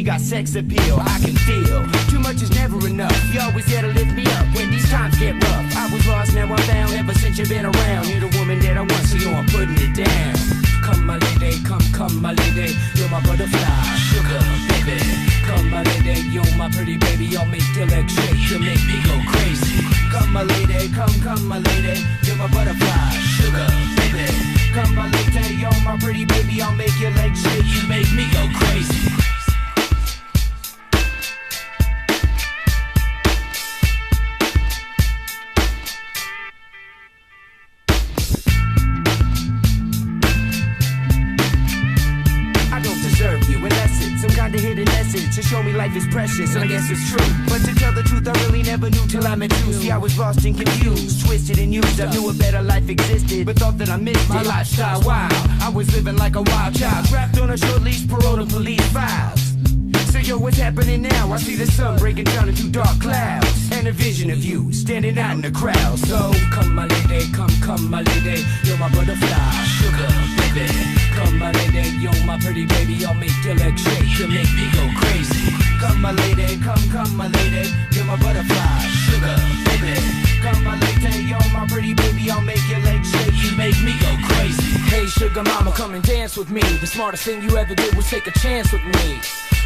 she got sex appeal. I can I'll make your legs shake, you make me go crazy. Come my lady, come, come my lady. You're my butterfly, sugar baby. Come my lady, you're my pretty baby. I'll make your legs shake, you make me go crazy. Hey sugar mama, come and dance with me. The smartest thing you ever did was take a chance with me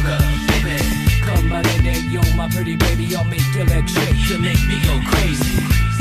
sugar, baby. Come on in and yo, my pretty baby, I'll make you electric to make me go crazy.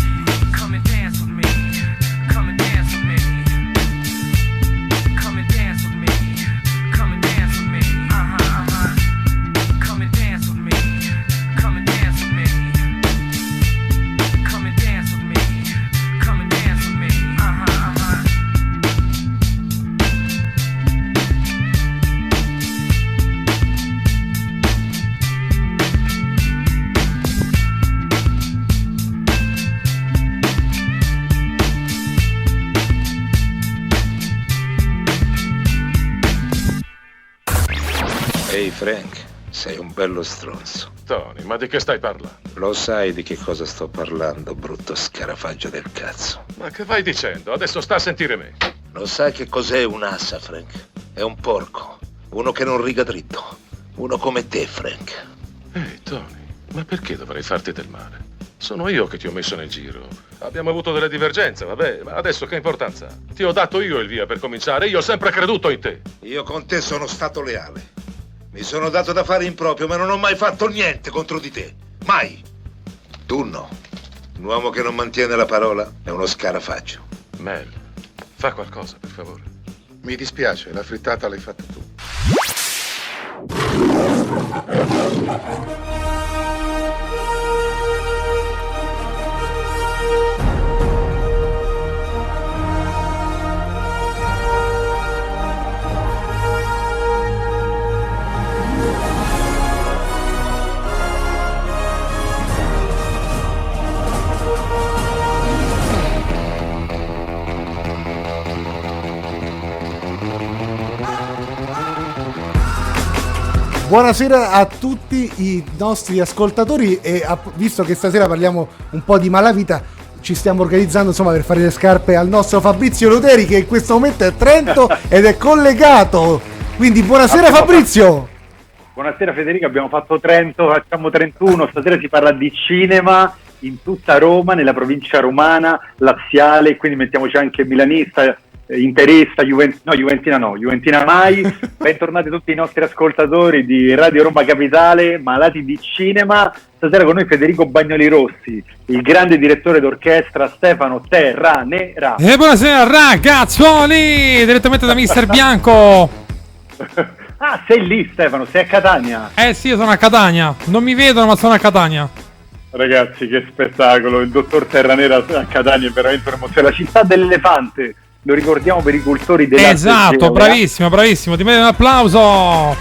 Ehi Frank, sei un bello stronzo. Tony, ma di che stai parlando? Lo sai di che cosa sto parlando, brutto scarafaggio del cazzo. Ma che vai dicendo? Adesso sta a sentire me. Lo sai che cos'è un'assa, Frank? È un porco. Uno che non riga dritto. Uno come te, Frank. Ehi, Tony, ma perché dovrei farti del male? Sono io che ti ho messo nel giro. Abbiamo avuto delle divergenze, vabbè, ma adesso che importanza? Ti ho dato io il via per cominciare, io ho sempre creduto in te. Io con te sono stato leale. Mi sono dato da fare in proprio, ma non ho mai fatto niente contro di te. Mai. Tu no. Un uomo che non mantiene la parola è uno scarafaggio. Mel, fa qualcosa, per favore. Mi dispiace, la frittata l'hai fatta tu. Buonasera a tutti i nostri ascoltatori e a- visto che stasera parliamo un po' di malavita, ci stiamo organizzando insomma per fare le scarpe al nostro Fabrizio Luteri che in questo momento è a Trento ed è collegato. Quindi buonasera Abbiamo Fabrizio. Buonasera Federico, abbiamo fatto Trento, facciamo 31, stasera si parla di cinema in tutta Roma, nella provincia romana, laziale, quindi mettiamoci anche milanista, eh, interista, Juvent- no Juventina no, Juventina mai. Bentornati tutti i nostri ascoltatori di Radio Roma Capitale, malati di cinema. Stasera con noi Federico Bagnoli Rossi, il grande direttore d'orchestra Stefano Terranera. E buonasera ragazzoni, direttamente da Mister Bianco. ah, sei lì Stefano, sei a Catania. Eh sì, io sono a Catania. Non mi vedono, ma sono a Catania. Ragazzi, che spettacolo! Il dottor Terranera a Catania è veramente un'emozione. La città dell'elefante, lo ricordiamo per i cultori della Esatto, bravissimo, bravissimo. Ti merito un applauso.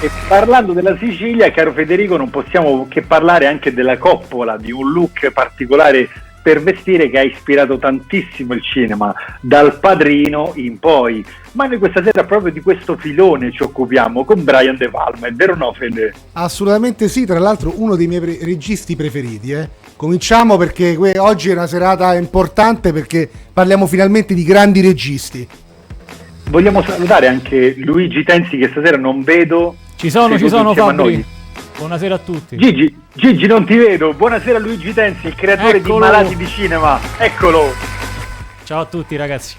E parlando della Sicilia, caro Federico, non possiamo che parlare anche della coppola, di un look particolare per vestire che ha ispirato tantissimo il cinema, dal padrino in poi. Ma noi questa sera proprio di questo filone ci occupiamo con Brian De Palma, è vero o no Fede? Assolutamente sì, tra l'altro uno dei miei pre- registi preferiti. Eh. Cominciamo perché que- oggi è una serata importante perché parliamo finalmente di grandi registi. Vogliamo salutare anche Luigi Tensi che stasera non vedo. Ci sono, ci sono Fabri. noi. Buonasera a tutti. Gigi, Gigi non ti vedo. Buonasera Luigi Tensi, il creatore Eccolo. di Malati di Cinema. Eccolo. Ciao a tutti ragazzi.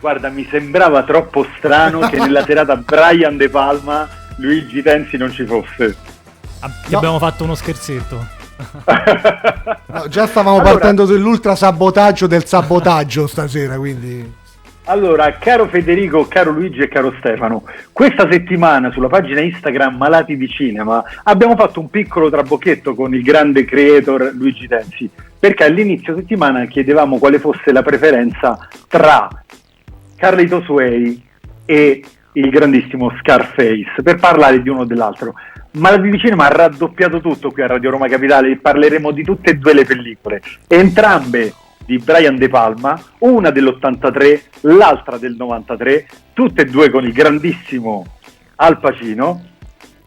Guarda, mi sembrava troppo strano che nella serata Brian De Palma Luigi Tensi non ci fosse. Ah, Ti abbiamo fatto uno scherzetto. No, già stavamo Allora- partendo sull'ultra sabotaggio del sabotaggio stasera, quindi... Allora, caro Federico, caro Luigi e caro Stefano, questa settimana sulla pagina Instagram Malati di Cinema abbiamo fatto un piccolo trabocchetto con il grande creator Luigi Tensi, perché all'inizio settimana chiedevamo quale fosse la preferenza tra Carlito Sway e il grandissimo Scarface, per parlare di uno o dell'altro. Malati di Cinema ha raddoppiato tutto qui a Radio Roma Capitale, parleremo di tutte e due le pellicole, entrambe di Brian De Palma, una dell'83, l'altra del 93, tutte e due con il grandissimo Al Pacino.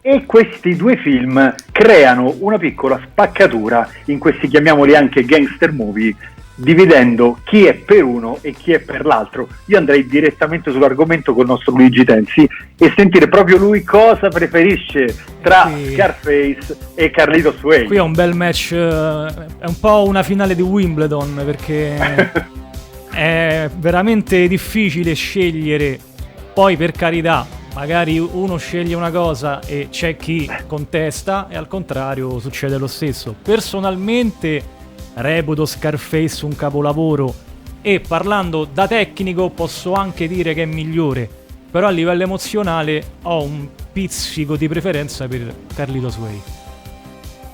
E questi due film creano una piccola spaccatura in questi chiamiamoli anche gangster movie, dividendo chi è per uno e chi è per l'altro. Io andrei direttamente sull'argomento con il nostro Luigi Tensi e sentire proprio lui cosa preferisce tra Sì. Scarface e Carlito Sway. Qui è un bel match, eh, è un po' una finale di Wimbledon perché è veramente difficile scegliere. Poi per carità, magari uno sceglie una cosa e c'è chi contesta e al contrario succede lo stesso. Personalmente reputo Scarface un capolavoro e parlando da tecnico posso anche dire che è migliore. Però a livello emozionale ho un pizzico di preferenza per Carlito Sway.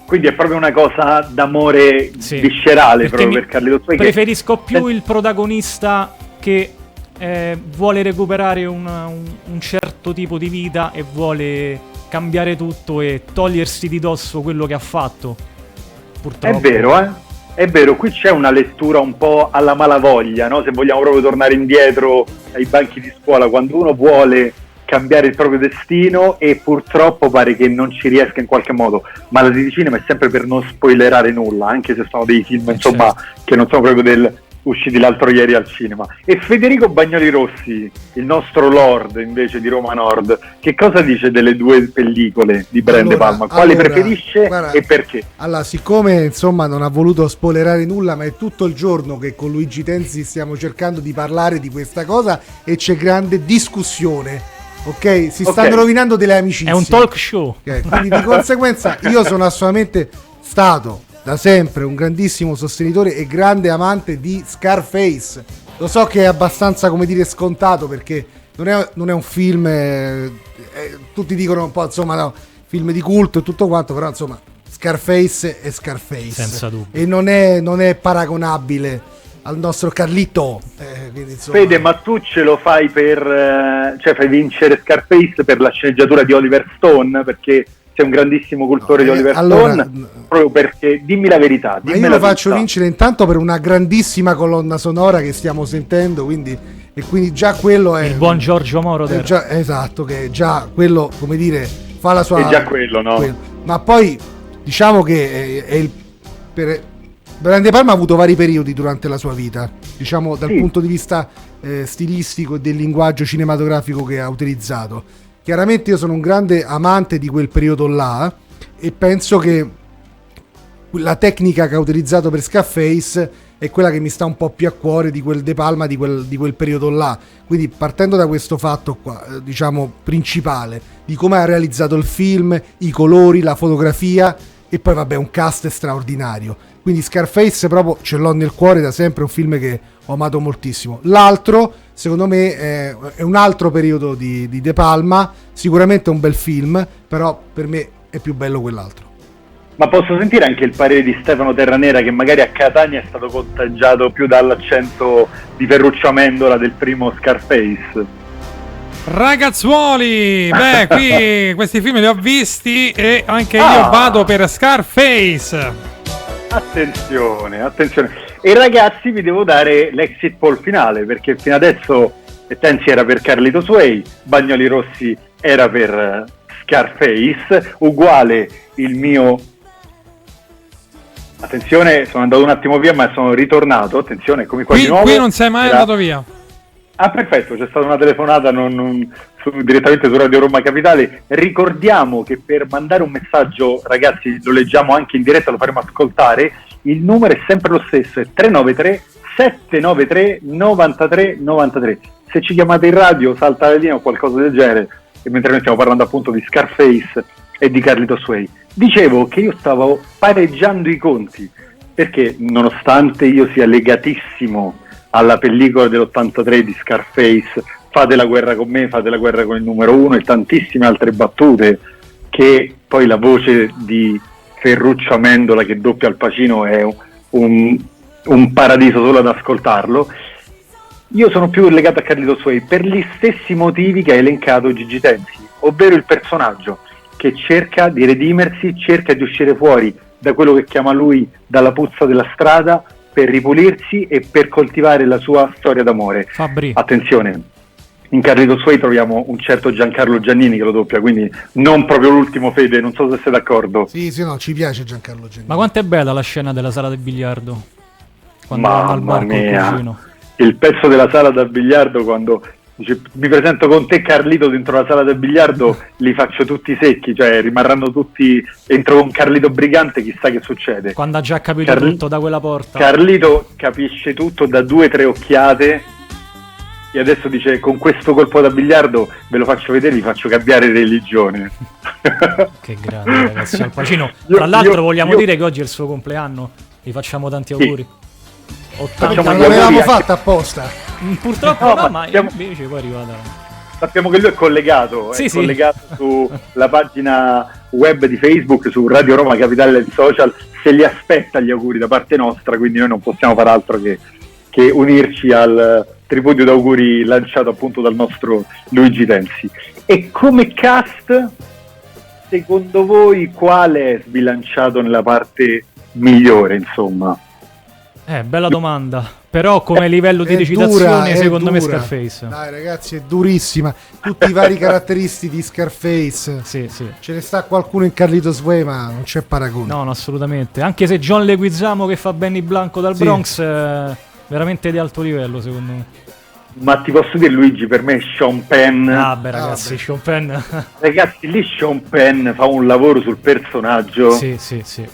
Quindi è proprio una cosa d'amore Sì, viscerale proprio per Carlito Sway. che- Preferisco più il protagonista che eh, vuole recuperare un, un- un certo tipo di vita e vuole cambiare tutto e togliersi di dosso quello che ha fatto. È Purtroppo. vero, eh? È vero, qui c'è una lettura un po' alla malavoglia, no? Se vogliamo proprio tornare indietro ai banchi di scuola, quando uno vuole cambiare il proprio destino e purtroppo pare che non ci riesca in qualche modo. Ma la di cinema è sempre per non spoilerare nulla, anche se sono dei film, Eh, insomma, certo. che non sono proprio del- usciti l'altro ieri al cinema. E Federico Bagnoli Rossi, il nostro lord invece di Roma Nord, che cosa dice delle due pellicole di Brian De Allora, Palma? Quali allora, preferisce guarda, e perché? Allora, siccome insomma non ha voluto spoilerare nulla, ma è tutto il giorno che con Luigi Tenzi stiamo cercando di parlare di questa cosa e c'è grande discussione. Ok? Si Ok. stanno rovinando delle amicizie. È un talk show. Ok, Quindi di conseguenza io sono assolutamente stato da sempre un grandissimo sostenitore e grande amante di Scarface. Lo so che è abbastanza, come dire, scontato perché non è, non è un film... eh, eh, tutti dicono un po', insomma, no, film di culto e tutto quanto, però insomma, Scarface è Scarface. Senza dubbio. E non è, non è paragonabile al nostro Carlito. Eh, quindi, insomma- Fede, ma tu ce lo fai per. eh, cioè fai vincere Scarface per la sceneggiatura di Oliver Stone? Perché sei un grandissimo cultore No, di eh, Oliver allora- Stone. Proprio perché. Dimmi la verità. Ma dimmi io la lo faccio vincere intanto per una grandissima colonna sonora che stiamo sentendo, quindi, e quindi già quello è... Il buon Giorgio è Moroder. già- esatto, che già quello, come dire, fa la sua... È già quello, no? Ma poi diciamo che è, è il... per- Brian De Palma ha avuto vari periodi durante la sua vita, diciamo dal Sì. punto di vista eh, stilistico e del linguaggio cinematografico che ha utilizzato. Chiaramente io sono un grande amante di quel periodo là e penso che la tecnica che ha utilizzato per Scarface è quella che mi sta un po' più a cuore di quel De Palma di quel, di quel periodo là. Quindi partendo da questo fatto qua, eh, diciamo principale, di come ha realizzato il film, i colori, la fotografia e poi vabbè un cast straordinario. Quindi Scarface proprio ce l'ho nel cuore da sempre, è un film che ho amato moltissimo. L'altro, secondo me, è, è un altro periodo di, di De Palma, sicuramente un bel film, però per me è più bello quell'altro. Ma posso sentire anche il parere di Stefano Terranera che magari a Catania è stato contagiato più dall'accento di Ferruccio Amendola del primo Scarface. Ragazzuoli, beh, qui questi film li ho visti e anche io Ah. vado per Scarface. Attenzione, attenzione. E ragazzi vi devo dare l'exit poll finale perché fino adesso Tenzi era per Carlito Sway, Bagnoli Rossi era per Scarface, uguale il mio... Attenzione, sono andato un attimo via ma sono ritornato, attenzione, eccomi qua Qui, di nuovo. qui non sei mai Era- andato via. Ah, perfetto, c'è stata una telefonata non- non- su- direttamente su Radio Roma Capitale. Ricordiamo che per mandare un messaggio, ragazzi, lo leggiamo anche in diretta, lo faremo ascoltare. Il numero è sempre lo stesso, è 393 793 93 93. Se ci chiamate in radio, salta la linea o qualcosa del genere, e mentre noi stiamo parlando appunto di Scarface e di Carlito Sway. Dicevo che io stavo pareggiando i conti, perché nonostante io sia legatissimo alla pellicola dell'83 di Scarface, fate la guerra con me, fate la guerra con il numero uno e tantissime altre battute che poi la voce di Ferruccio Amendola che doppia al Pacino è un, un- paradiso solo ad ascoltarlo. Io sono più legato a Carlito Sway per gli stessi motivi che ha elencato Gigi Tenzi, ovvero il personaggio che cerca di redimersi, cerca di uscire fuori da quello che chiama lui dalla puzza della strada per ripulirsi e per coltivare la sua storia d'amore. Fabri. Attenzione, in Carlito Sway troviamo un certo Giancarlo Giannini che lo doppia, quindi non proprio l'ultimo Fede, non so se sei d'accordo. Sì, sì, no, ci piace Giancarlo Gennini. Ma quanto è bella la scena della sala del biliardo? Quando vanno al Mamma bar mia. Il pezzo della sala da biliardo quando dice mi presento con te Carlito dentro la sala del biliardo, li faccio tutti secchi, cioè rimarranno tutti, entro con Carlito Brigante, chissà che succede. Quando ha già capito Carli- tutto da quella porta. Carlito capisce tutto da due o tre occhiate e adesso dice con questo colpo da biliardo ve lo faccio vedere, vi faccio cambiare religione. che grande ragazzi, Al Pacino. Io- Tra l'altro io- vogliamo io- dire che oggi è il suo compleanno. Gli facciamo tanti Sì. auguri. 80 Facciamo non gli l'avevamo fatta apposta. Mm, Purtroppo No, no, ma ma siamo- invece poi è arrivata. Sappiamo che lui è collegato, Sì, è sì. collegato sulla pagina web di Facebook, su Radio Roma Capitale del Social, se li aspetta gli auguri da parte nostra, quindi noi non possiamo far altro che, che unirci al tripudio d'auguri lanciato appunto dal nostro Luigi Tensi. E come cast, secondo voi quale è sbilanciato nella parte migliore, insomma? Eh, bella domanda. Però come livello di È recitazione dura, secondo me. Scarface. Dai ragazzi, è durissima. Tutti i vari caratteristici di Scarface. Sì, sì. Ce ne sta qualcuno in Carlito Sway, ma non c'è paragone. No, no, assolutamente. Anche se John Leguizamo che fa Benny Blanco dal Sì. Bronx è veramente di alto livello secondo me. Ma ti posso dire Luigi, per me Sean Penn... Ah, beh ragazzi, vabbè. Sean Penn. Ragazzi, lì Sean Penn fa un lavoro sul personaggio. sì, sì, sì.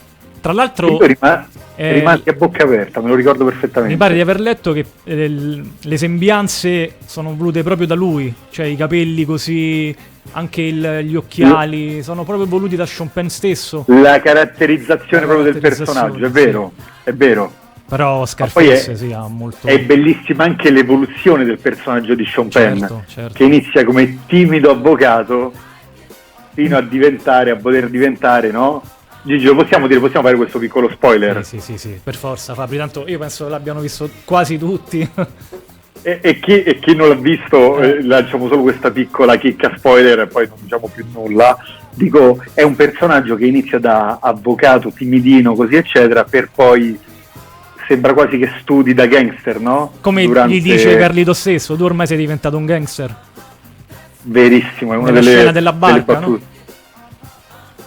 Tra l'altro Io rima- eh, rimasi a bocca aperta, me lo ricordo perfettamente. mi pare di aver letto che eh, le sembianze sono volute proprio da lui, cioè i capelli così, anche il- gli occhiali, sono proprio voluti da Sean Penn stesso. La caratterizzazione La proprio del caratterizzazione, personaggio, è sì. vero, è vero. Però Scarface è- sì, ha molto... È bellissima anche l'evoluzione del personaggio di Sean Penn, Certo, certo. che inizia come timido avvocato fino a diventare, a poter diventare, no? Gigi, lo possiamo dire, possiamo fare questo piccolo spoiler? Sì, sì, sì, sì, per forza Fabri, tanto io penso che l'abbiano visto quasi tutti. E, e chi, e chi non l'ha visto, eh, lanciamo solo questa piccola chicca spoiler e poi non diciamo più nulla. Dico, è un personaggio che inizia da avvocato, timidino, così eccetera, per poi sembra quasi che studi da gangster, no? Come Durante- gli dice Carlito stesso, tu ormai sei diventato un gangster. Verissimo, è una Nella delle, scena della delle barca, battute.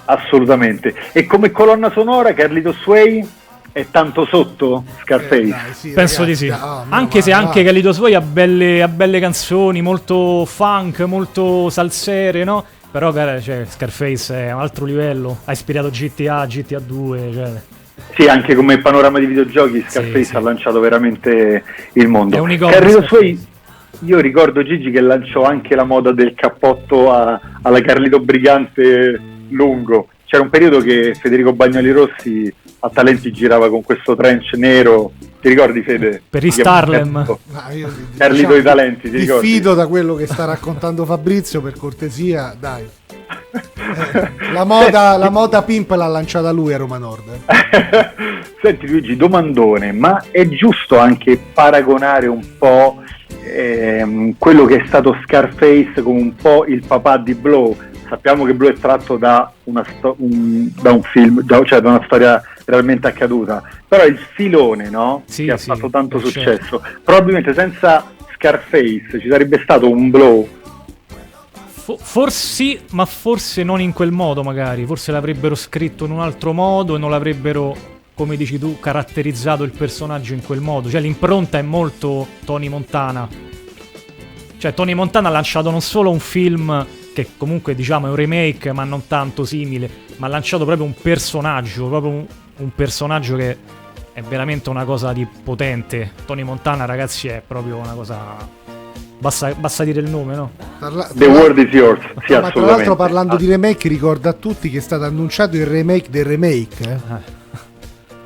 Assolutamente. E come colonna sonora Carlito Sway è tanto sotto Scarface? Eh, dai, sì, Penso ragazzi, di sì. oh, no, anche se anche Calidos Voi ha belle, ha belle canzoni, molto funk, molto salsere, no? Però cara, cioè, Scarface è un altro livello. Ha ispirato GTA, GTA 2, cioè. Sì, anche come panorama di videogiochi Scarface sì. ha lanciato veramente il mondo. È Carrito Scarface. Suoi, io ricordo Gigi che lanciò anche la moda del cappotto a- alla Carlito Brigante lungo. C'era un periodo che Federico Bagnoli Rossi a Talenti girava con questo trench nero. Ti ricordi Fede? Per i Starlem. Io, Carlito i talenti, ti ricordi? Diffido da quello che sta raccontando Fabrizio, per cortesia, dai. Eh, la, moda, la moda pimp l'ha lanciata lui a Roma Nord. eh. Senti Luigi, domandone, ma è giusto anche paragonare un po' ehm, quello che è stato Scarface con un po' il papà di Blow? Sappiamo che Blow è tratto da, una sto- un, da un film, da- cioè da una storia realmente accaduta, però il filone, no? Sì, che ha sì, fatto tanto certo. successo. Probabilmente senza Scarface ci sarebbe stato un Blow Fo- forse sì, ma forse non in quel modo, magari. Forse l'avrebbero scritto in un altro modo e non l'avrebbero, come dici tu, caratterizzato il personaggio in quel modo. Cioè, l'impronta è molto Tony Montana. Cioè, Tony Montana ha lanciato non solo un film che comunque diciamo è un remake, ma non tanto simile, ma ha lanciato proprio un personaggio, proprio un, un personaggio che è veramente una cosa di potente. Tony Montana, ragazzi, è proprio una cosa. Basta, basta dire il nome, no? Parla- The World is Yours, sì No, ma tra l'altro parlando di remake ricordo a tutti che è stato annunciato il remake del remake. eh.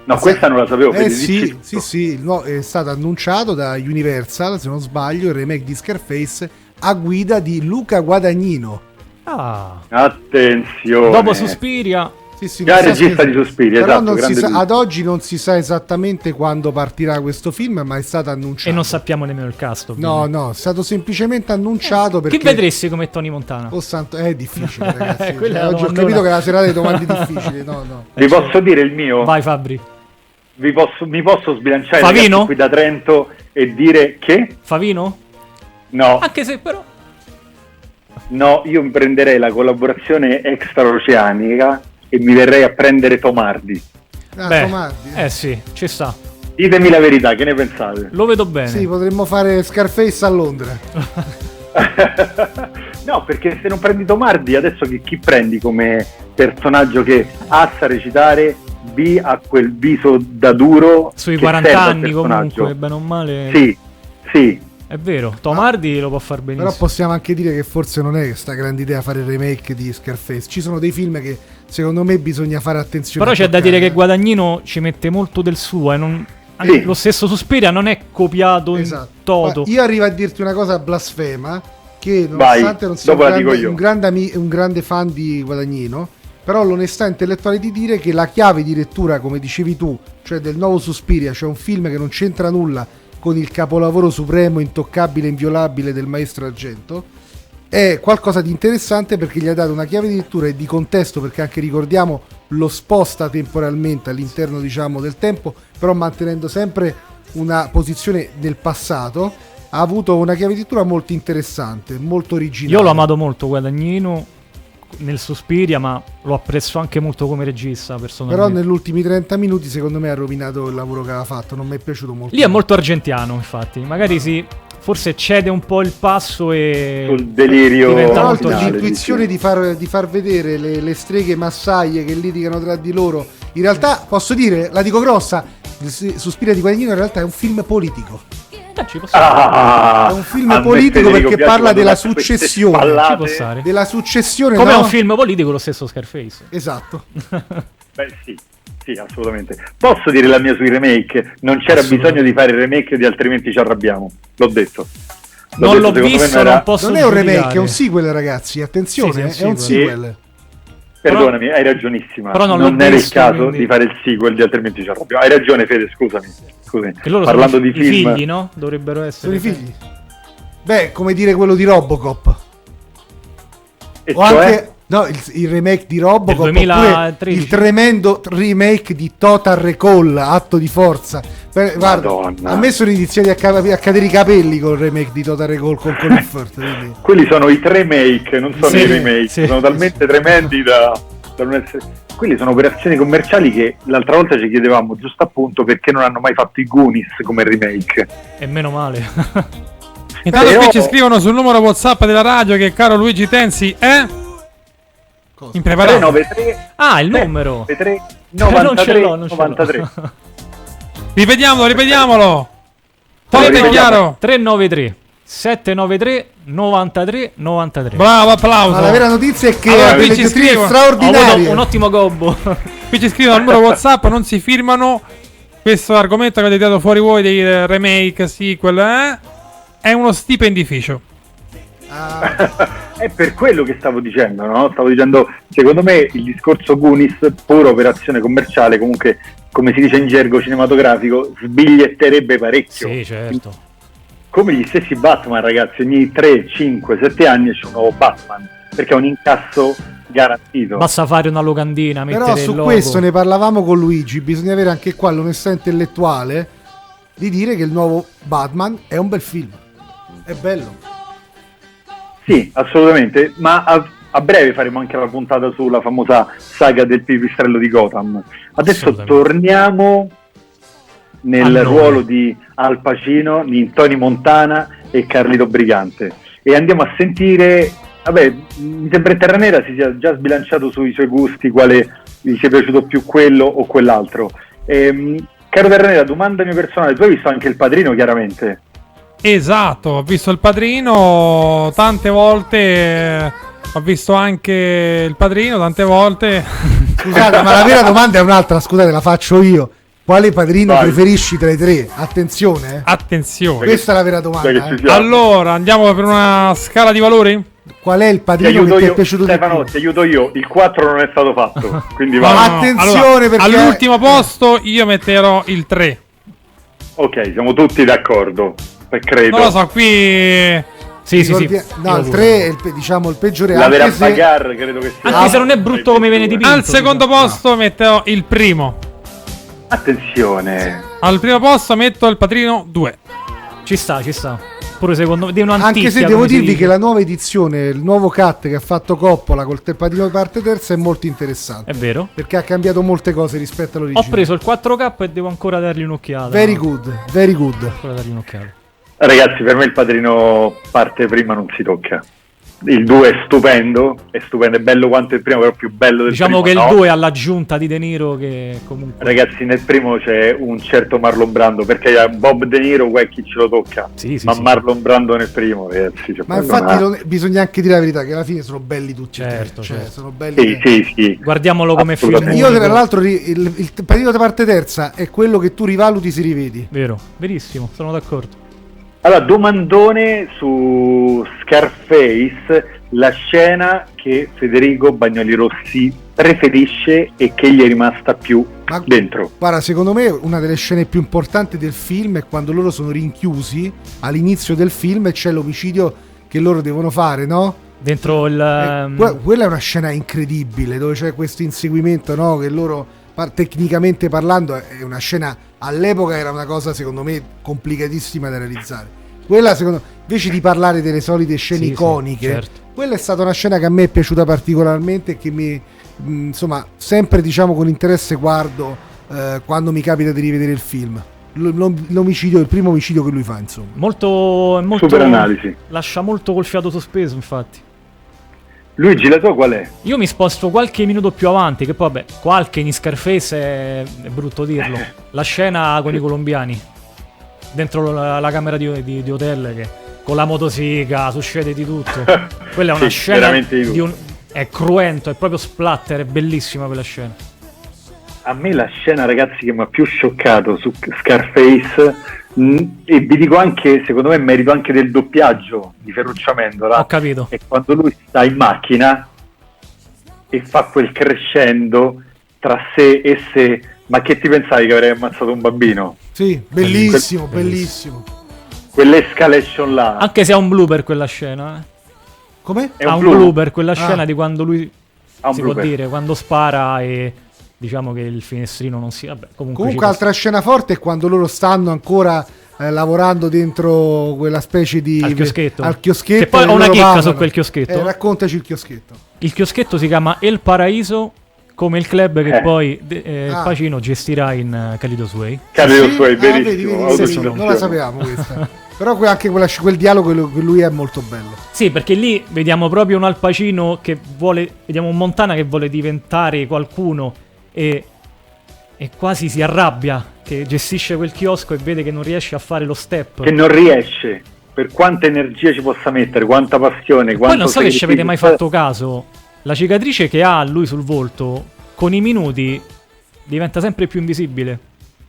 No, questa non la sapevo. Eh sì, sì, sì, nuovo- è stato annunciato da Universal, se non sbaglio, il remake di Scarface a guida di Luca Guadagnino. Ah. Attenzione. Dopo Suspiria, Sì, sì, Già regista di Suspiria, Però esatto, non si grande sa- ad oggi non si sa esattamente quando partirà questo film, ma è stato annunciato. e non sappiamo nemmeno il cast. No, ovviamente. no, è stato semplicemente annunciato perché... Chi vedresti come Tony Montana? Oh santo, è difficile ragazzi. Oggi ho capito che la serata è domande difficili, no, no. Vi posso dire il mio? Vai Fabri. Vi posso- mi posso sbilanciare Favino? qui da Trento e dire che? Favino? No, Anche se però... no, io prenderei la collaborazione extraoceanica e mi verrei a prendere Tomardi. Ah, Beh, Tomardi. eh sì, ci sta. Ditemi la verità, che ne pensate? Lo vedo bene. Sì, potremmo fare Scarface a Londra. no, perché se non prendi Tomardi, adesso che chi prendi come personaggio che A sa recitare, B ha quel viso da duro Sui che 40 serve al anni comunque, bene o male. Sì, sì. È vero, Tomardi lo può far benissimo. Però possiamo anche dire che forse non è sta grande idea fare il remake di Scarface. Ci sono dei film che secondo me bisogna fare attenzione. Però c'è da toccare. dire che Guadagnino ci mette molto del suo e non... anche Sì. Lo stesso Suspiria non è copiato Esatto. in toto. Ma Io arrivo a dirti una cosa blasfema che Vai, nonostante non sia un grande, un, grande ami- un grande fan di Guadagnino, però l'onestà intellettuale di dire che la chiave di lettura, come dicevi tu, cioè del nuovo Suspiria, cioè un film che non c'entra nulla con il capolavoro supremo, intoccabile, inviolabile del maestro Argento, è qualcosa di interessante perché gli ha dato una chiave di lettura e di contesto, perché anche ricordiamo lo sposta temporalmente all'interno diciamo del tempo, però mantenendo sempre una posizione nel passato. Ha avuto una chiave di lettura molto interessante, molto originale. Io l'ho amato molto Guadagnino nel Suspiria, ma lo apprezzo anche molto come regista Però personalmente. negli ultimi 30 minuti secondo me ha rovinato il lavoro che aveva fatto, non mi è piaciuto molto. Lì è molto argentiano, infatti. Magari si forse cede un po' il passo e Sul delirio Tra molto l'altro l'intuizione di far, di far vedere le, le streghe massaie che litigano tra di loro, in realtà posso dire, la dico grossa, Suspiria di Guadagnino in realtà è un film politico. Eh, ci può stare. Ah, È un film politico Federico perché parla della successione. spallate. Ci può stare. Della successione Come è no? un film politico lo stesso Scarface. Esatto. Beh, sì, sì, assolutamente. Posso dire la mia sui remake? Non c'era bisogno di fare il remake di altrimenti ci arrabbiamo. L'ho detto. L'ho non detto, l'ho visto, non era- non posso non è un remake, è un sequel ragazzi, attenzione, Sì, sì, è un sequel. sequel. Perdonami, hai ragionissima. Però non non era visto, il caso quindi- di fare il sequel di altrimenti ci arrabbiamo. Hai ragione, Fede, scusami. scusami. Che loro Parlando sono i di film, figli, no? Dovrebbero Sono essere. i figli. Beh, come dire quello di Robocop. e O cioè, anche no, il, il remake di Robocop Del 2013. oppure il tremendo remake di Total Recall, atto di forza. Beh, guarda, Madonna. a me sono iniziati a, ca- a cadere i capelli col remake di Total Recall con Colin Firth. quindi- quelli sono i tre make, non sono Sì, i remake. sì. sono talmente tremendi da. da non essere... Quelle sono operazioni commerciali che l'altra volta ci chiedevamo giusto appunto perché non hanno mai fatto i Goonies come remake. E meno male. Intanto Però- qui ci scrivono sul numero WhatsApp della radio che caro Luigi Tensi è impreparato. 393 ah, il numero. 93 non 93 ce l'ho, non ce l'ho. 93. Ripetiamolo, ripetiamolo. Forte e ripetiamo. chiaro. 393 793 93 93. Bravo, applauso. Ma la vera notizia è che Allora, qui ci scrivono- straordinarie. un ottimo gobbo. Qui ci scrivono al numero WhatsApp, non si firmano. Questo argomento che avete tirato fuori voi dei remake, sequel, eh, è uno stipendificio. È per quello che stavo dicendo, no? Stavo dicendo, secondo me il discorso Goonies, pura operazione commerciale, comunque, come si dice in gergo cinematografico, sbiglietterebbe parecchio. sì, certo. Come gli stessi Batman, ragazzi, ogni 3, 5, 7 anni c'è un nuovo Batman, perché è un incasso garantito. Basta fare una locandina, mettere Però il su logo. questo ne parlavamo con Luigi, bisogna avere anche qua l'onestà intellettuale di dire che il nuovo Batman è un bel film. È bello. Sì, assolutamente, ma a, a breve faremo anche la puntata sulla famosa saga del pipistrello di Gotham. Adesso torniamo nel ruolo di Al Pacino, di Tony Montana e Carlito Brigante e andiamo a sentire, vabbè, mi sembra che Terra Nera si sia già sbilanciato sui suoi gusti, quale gli sia piaciuto più quello o quell'altro. Ehm, caro Terra Nera, domanda mia personale, tu hai visto anche il padrino chiaramente? Esatto, ho visto il padrino tante volte. eh, Ho visto anche il padrino tante volte. Scusate, ma la vera domanda è un'altra, scusate, la faccio io. Quale padrino Vai. preferisci tra i tre? Attenzione, eh. Attenzione. Questa è la vera domanda. eh. Allora, andiamo per una scala di valori? Qual è il Ti padrino che aiuto ti è io, piaciuto di Stefano, più? ti aiuto io. Il 4 non è stato fatto, quindi No, va. no, no. attenzione, perché- All'ultimo posto io metterò il 3. Ok, siamo tutti d'accordo. E credo. Non lo so, qui. Sì, sì, sì. No, il pure. 3 è il, pe- diciamo il peggiore La vera anche se bagarre credo che sia. Anche se non è brutto come viene dipinto. Al secondo diciamo. posto metterò il primo. Attenzione. Al primo posto metto il Padrino 2. Ci sta, ci sta. Pure secondo me. Anche se devo dirvi che la nuova edizione, il nuovo cut che ha fatto Coppola col di parte terza è molto interessante. È vero. Perché ha cambiato molte cose rispetto Ho all'originale. preso il 4K e devo ancora dargli un'occhiata. Very good, very good. Ancora dargli un'occhiata. Ragazzi, per me il padrino parte prima non si tocca. Il 2 è stupendo, è stupendo, è bello quanto il primo, però più bello del Diciamo primo. che il no. 2 ha l'aggiunta di De Niro che comunque. Ragazzi, nel primo c'è un certo Marlon Brando, perché Bob De Niro, guai chi ce lo tocca. Sì, sì, ma sì. Marlon Brando nel primo, ragazzi. cioè, Ma infatti non è- bisogna anche dire la verità che alla fine sono belli tutti. Certo, Cioè, certo. sono belli. Sì, sì, sì. Guardiamolo come film. Io tra l'altro ri- il, il partito da parte terza è quello che tu rivaluti se rivedi. Vero, verissimo, sono d'accordo. Allora, domandone su Scarface, la scena che Federico Bagnoli Rossi preferisce e che gli è rimasta più Ma- dentro. Guarda, secondo me una delle scene più importanti del film è quando loro sono rinchiusi all'inizio del film e c'è l'omicidio che loro devono fare, no? Dentro il. Eh, ehm, que- quella è una scena incredibile dove c'è questo inseguimento, no? Che loro, par- tecnicamente parlando, è una scena all'epoca era una cosa secondo me complicatissima da realizzare. Quella, secondo invece di parlare delle solite scene Sì, sì, iconiche, certo. quella è stata una scena che a me è piaciuta particolarmente e che mi, mh, insomma, sempre diciamo con interesse guardo eh, quando mi capita di rivedere il film. L'omicidio, il primo omicidio che lui fa, insomma. molto, molto. Super analisi. Lascia molto col fiato sospeso, infatti. Luigi, la tua qual è? Io mi sposto qualche minuto più avanti, che poi vabbè, qualche in Scarface è, brutto dirlo. La scena con i colombiani. Dentro la, la camera di, di- di hotel che con la motosica succede di tutto. Quella è una Sì, scena di di un, è cruento, è proprio splatter, è bellissima quella scena. A me la scena, ragazzi, che mi ha più scioccato su Scarface, e vi dico anche, secondo me, merito anche del doppiaggio di Ferruccio Amendola. Ho capito. è quando lui sta in macchina e fa quel crescendo tra sé e sé. Ma che ti pensavi che avrei ammazzato un bambino? Sì, bellissimo, Bellissimo. bellissimo. Quell'escalation là Anche se ha un blooper quella scena. Eh. Come? è ha un un blu. blooper quella Ah. scena di quando lui Ha un si blooper. può dire quando spara e diciamo che il finestrino non si vabbè, comunque, Comunque, altra scena forte è quando loro stanno ancora eh, lavorando dentro quella specie di. Al chioschetto. Al chioschetto Che poi ho una chicca parlano. su quel chioschetto. Eh, raccontaci il chioschetto. il chioschetto si chiama El Paraíso come il club che Eh. poi eh, Ah. Pacino gestirà in uh, Calidos Way. Carlo Sì? Suoi, Ah, vedi, vedi, non la sapevamo questa. Però anche quella- quel dialogo che lui è molto bello. Sì, perché lì vediamo proprio un Al Pacino che vuole, vediamo un Montana che vuole diventare qualcuno e, e quasi si arrabbia, che gestisce quel chiosco e vede che non riesce a fare lo step. Che non riesce, per quanta energia ci possa mettere, quanta passione, Poi non so che ci avete mai fatto caso, la cicatrice che ha lui sul volto, con i minuti, diventa sempre più invisibile.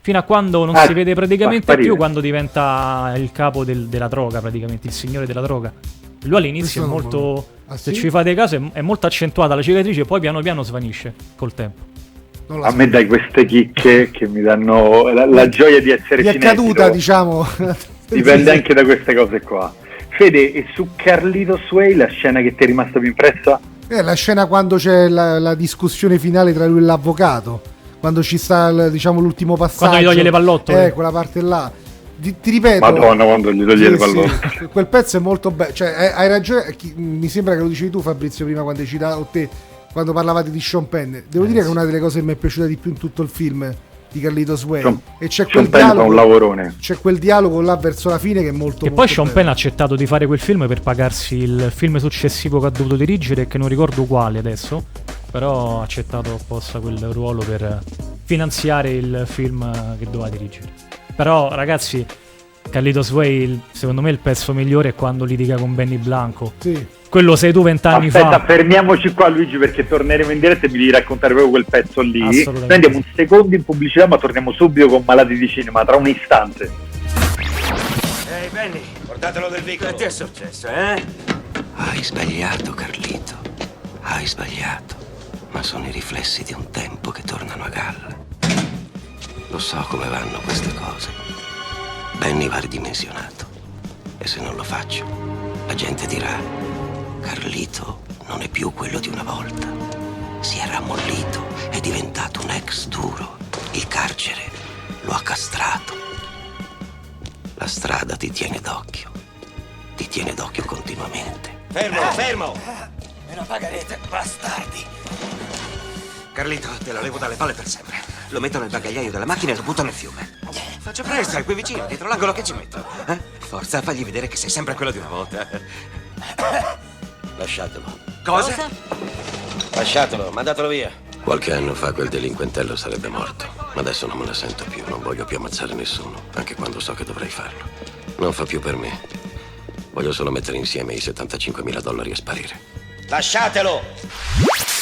Fino a quando non Ah, si vede praticamente più quando diventa il capo del- della droga, praticamente, il signore della droga. Lui all'inizio è Questo non- molto... Ah, Se sì? ci fate caso è, è molto accentuata la cicatrice, poi piano piano svanisce col tempo. Non la A me dai queste chicche che mi danno la, la gioia di essere Gli è caduta, diciamo. Dipende anche da queste cose qua. Fede, e su Carlito Sway la scena che ti è rimasta più impressa? Eh, la scena quando c'è la, la discussione finale tra lui e l'avvocato. Quando ci sta, diciamo, l'ultimo passaggio. Quando gli toglie le pallottole. Eh, quella parte là. Di- ti ripeto. Madonna, quando gli toglie le Sì, pallottole. sì, quel pezzo è molto bello. Cioè, hai, ragione. mi sembra che lo dicevi tu, Fabrizio, prima quando hai citato te, quando parlavate di Sean Penn. Devo dire che è una delle cose che mi è piaciuta di più in tutto il film di Carlito Sway. Sean- e c'è Sean quel Penn fa un dialogo. lavorone. C'è quel dialogo là verso la fine che è molto E poi molto Sean bello. Penn ha accettato di fare quel film per pagarsi il film successivo che ha dovuto dirigere, che non ricordo quale adesso, però ha accettato apposta quel ruolo per finanziare il film eh, che doveva dirigere. Però ragazzi, Carlitos Way, il- secondo me il pezzo migliore è quando litiga con Benny Blanco. Sì. Quello sei tu vent'anni Aspetta, fa. fermiamoci qua Luigi perché torneremo in diretta e vi devi raccontare proprio quel pezzo lì. Andiamo un secondo in pubblicità ma torniamo subito con Malati di Cinema, tra un istante. Ehi, Benny, portatelo del vicolo. Che ti è successo, eh? Hai sbagliato, Carlito. Hai sbagliato. Ma sono i riflessi di un tempo che tornano a galla. Lo so come vanno queste cose. Benny va ridimensionato. E se non lo faccio, la gente dirà: Carlito non è più quello di una volta. Si è rammollito, è diventato un ex duro. Il carcere lo ha castrato. La strada ti tiene d'occhio. Ti tiene d'occhio continuamente. Fermo, fermo! Me la pagherete, bastardi! Carlito, te la levo dalle palle per sempre. Lo metto nel bagagliaio della macchina e lo butto nel fiume. Faccia presto, è qui vicino, dietro l'angolo che ci metto. Eh? Forza, fagli vedere che sei sempre quello di una volta. Lasciatelo. Cosa? Lasciatelo, mandatelo via. Qualche anno fa quel delinquentello sarebbe morto. Ma adesso non me la sento più. Non voglio più ammazzare nessuno, anche quando so che dovrei farlo. Non fa più per me. Voglio solo mettere insieme i 75 mila dollari e sparire. Lasciatelo!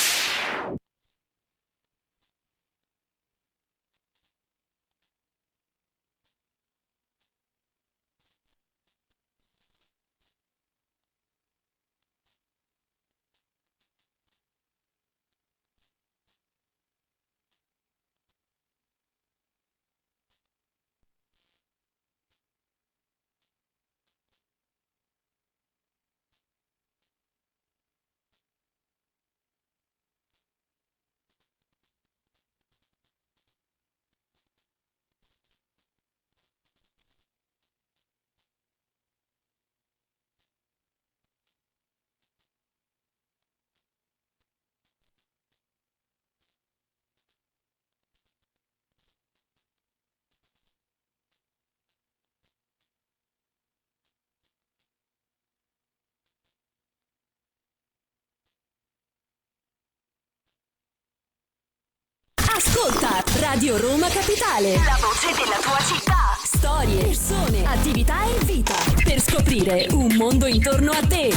Ascolta Radio Roma Capitale. La voce della tua città. Storie, persone, attività e vita. Per scoprire un mondo intorno a te.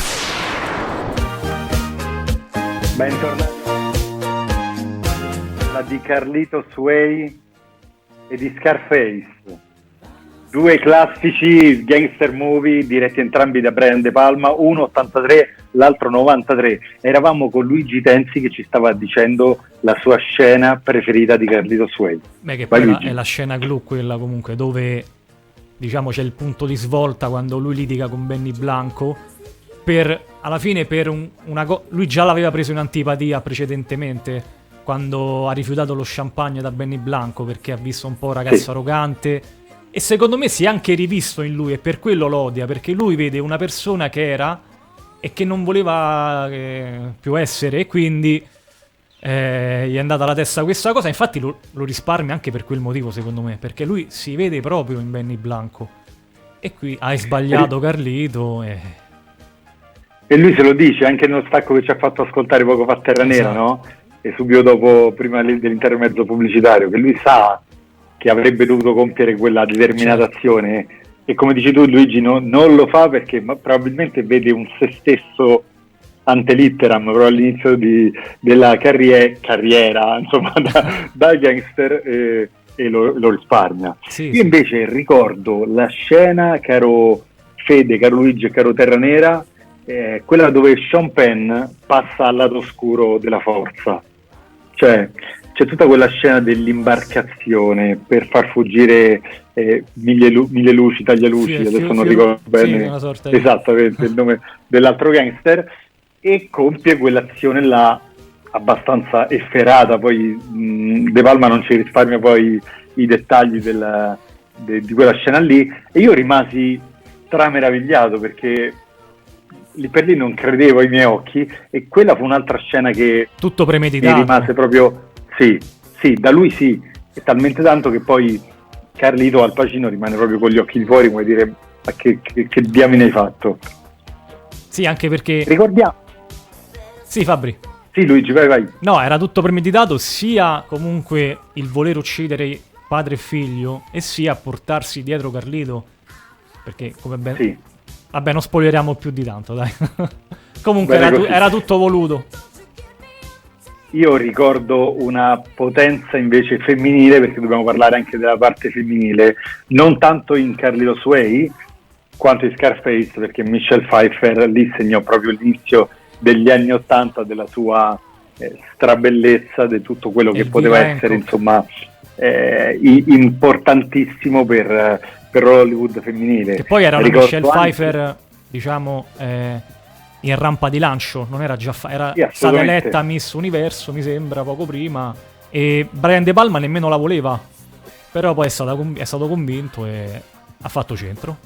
Bentornati. La di Carlito Sway e di Scarface. Due classici gangster movie diretti entrambi da Brian De Palma, uno 83, l'altro 93. Eravamo con Luigi Tenzi che ci stava dicendo la sua scena preferita di Carlito Sway. Beh, che poi la- è la scena clou quella comunque dove diciamo c'è il punto di svolta quando lui litiga con Benny Blanco per alla fine per un- una co- lui già l'aveva preso in antipatia precedentemente quando ha rifiutato lo champagne da Benny Blanco perché ha visto un po' un ragazzo Sì. arrogante e secondo me si è anche rivisto in lui e per quello lo odia perché lui vede una persona che era e che non voleva eh, più essere e quindi eh, gli è andata alla testa questa cosa. Infatti lo, lo risparmia anche per quel motivo, secondo me, perché lui si vede proprio in Benny Blanco. E qui hai sbagliato Carlito e... E lui se lo dice anche nello stacco che ci ha fatto ascoltare poco fa Terra Nera, Esatto. no? E subito dopo, prima li- dell'intermezzo pubblicitario, che lui sa che avrebbe dovuto compiere quella determinata azione. E come dici tu, Luigi, no- non lo fa perché probabilmente vede un se stesso ante litteram proprio all'inizio di- della carrie- carriera, insomma, da, da gangster e, e lo, lo risparmia. Sì, Io invece ricordo la scena, caro Fede, caro Luigi e caro Terra Nera, eh, quella dove Sean Penn passa al lato oscuro della forza. Cioè, c'è tutta quella scena dell'imbarcazione per far fuggire eh, mille, lu- mille luci, taglialuci, Sì, adesso Fiu- non Fiu- ricordo sì, bene. sorta di- esattamente il nome dell'altro gangster, e compie quell'azione là abbastanza efferata, poi mh, De Palma non ci risparmia poi i dettagli della- de- di quella scena lì e io rimasi trameravigliato perché lì per lì non credevo ai miei occhi e quella fu un'altra scena che Tutto mi premeditato. rimase proprio sì, sì, da lui sì, e talmente tanto che poi Carlito al Pacino rimane proprio con gli occhi di fuori come dire ma che, che, che diamine hai fatto Sì, anche perché... ricordiamo Sì, Fabri. sì Luigi vai vai No, era tutto premeditato, sia comunque il voler uccidere padre e figlio, e sia portarsi dietro Carlito. Perché, come ben... sì Vabbè, non spoileriamo più di tanto, dai. comunque Bene era, tu- era tutto voluto. Io ricordo una potenza invece femminile, perché dobbiamo parlare anche della parte femminile, non tanto in Carlito Sway quanto in Scarface, perché Michelle Pfeiffer lì segnò proprio l'inizio degli anni Ottanta della sua eh, strabellezza, di tutto quello che Il poteva Viva essere, insomma, eh, importantissimo per, eh, per Hollywood femminile. Che poi era una Ricordo Michelle anche- Pfeiffer, diciamo, eh, in rampa di lancio, non era già fa- era Sì, stata eletta Miss Universo, mi sembra, poco prima, e Brian De Palma nemmeno la voleva, però poi è, stata con- è stato convinto e ha fatto centro.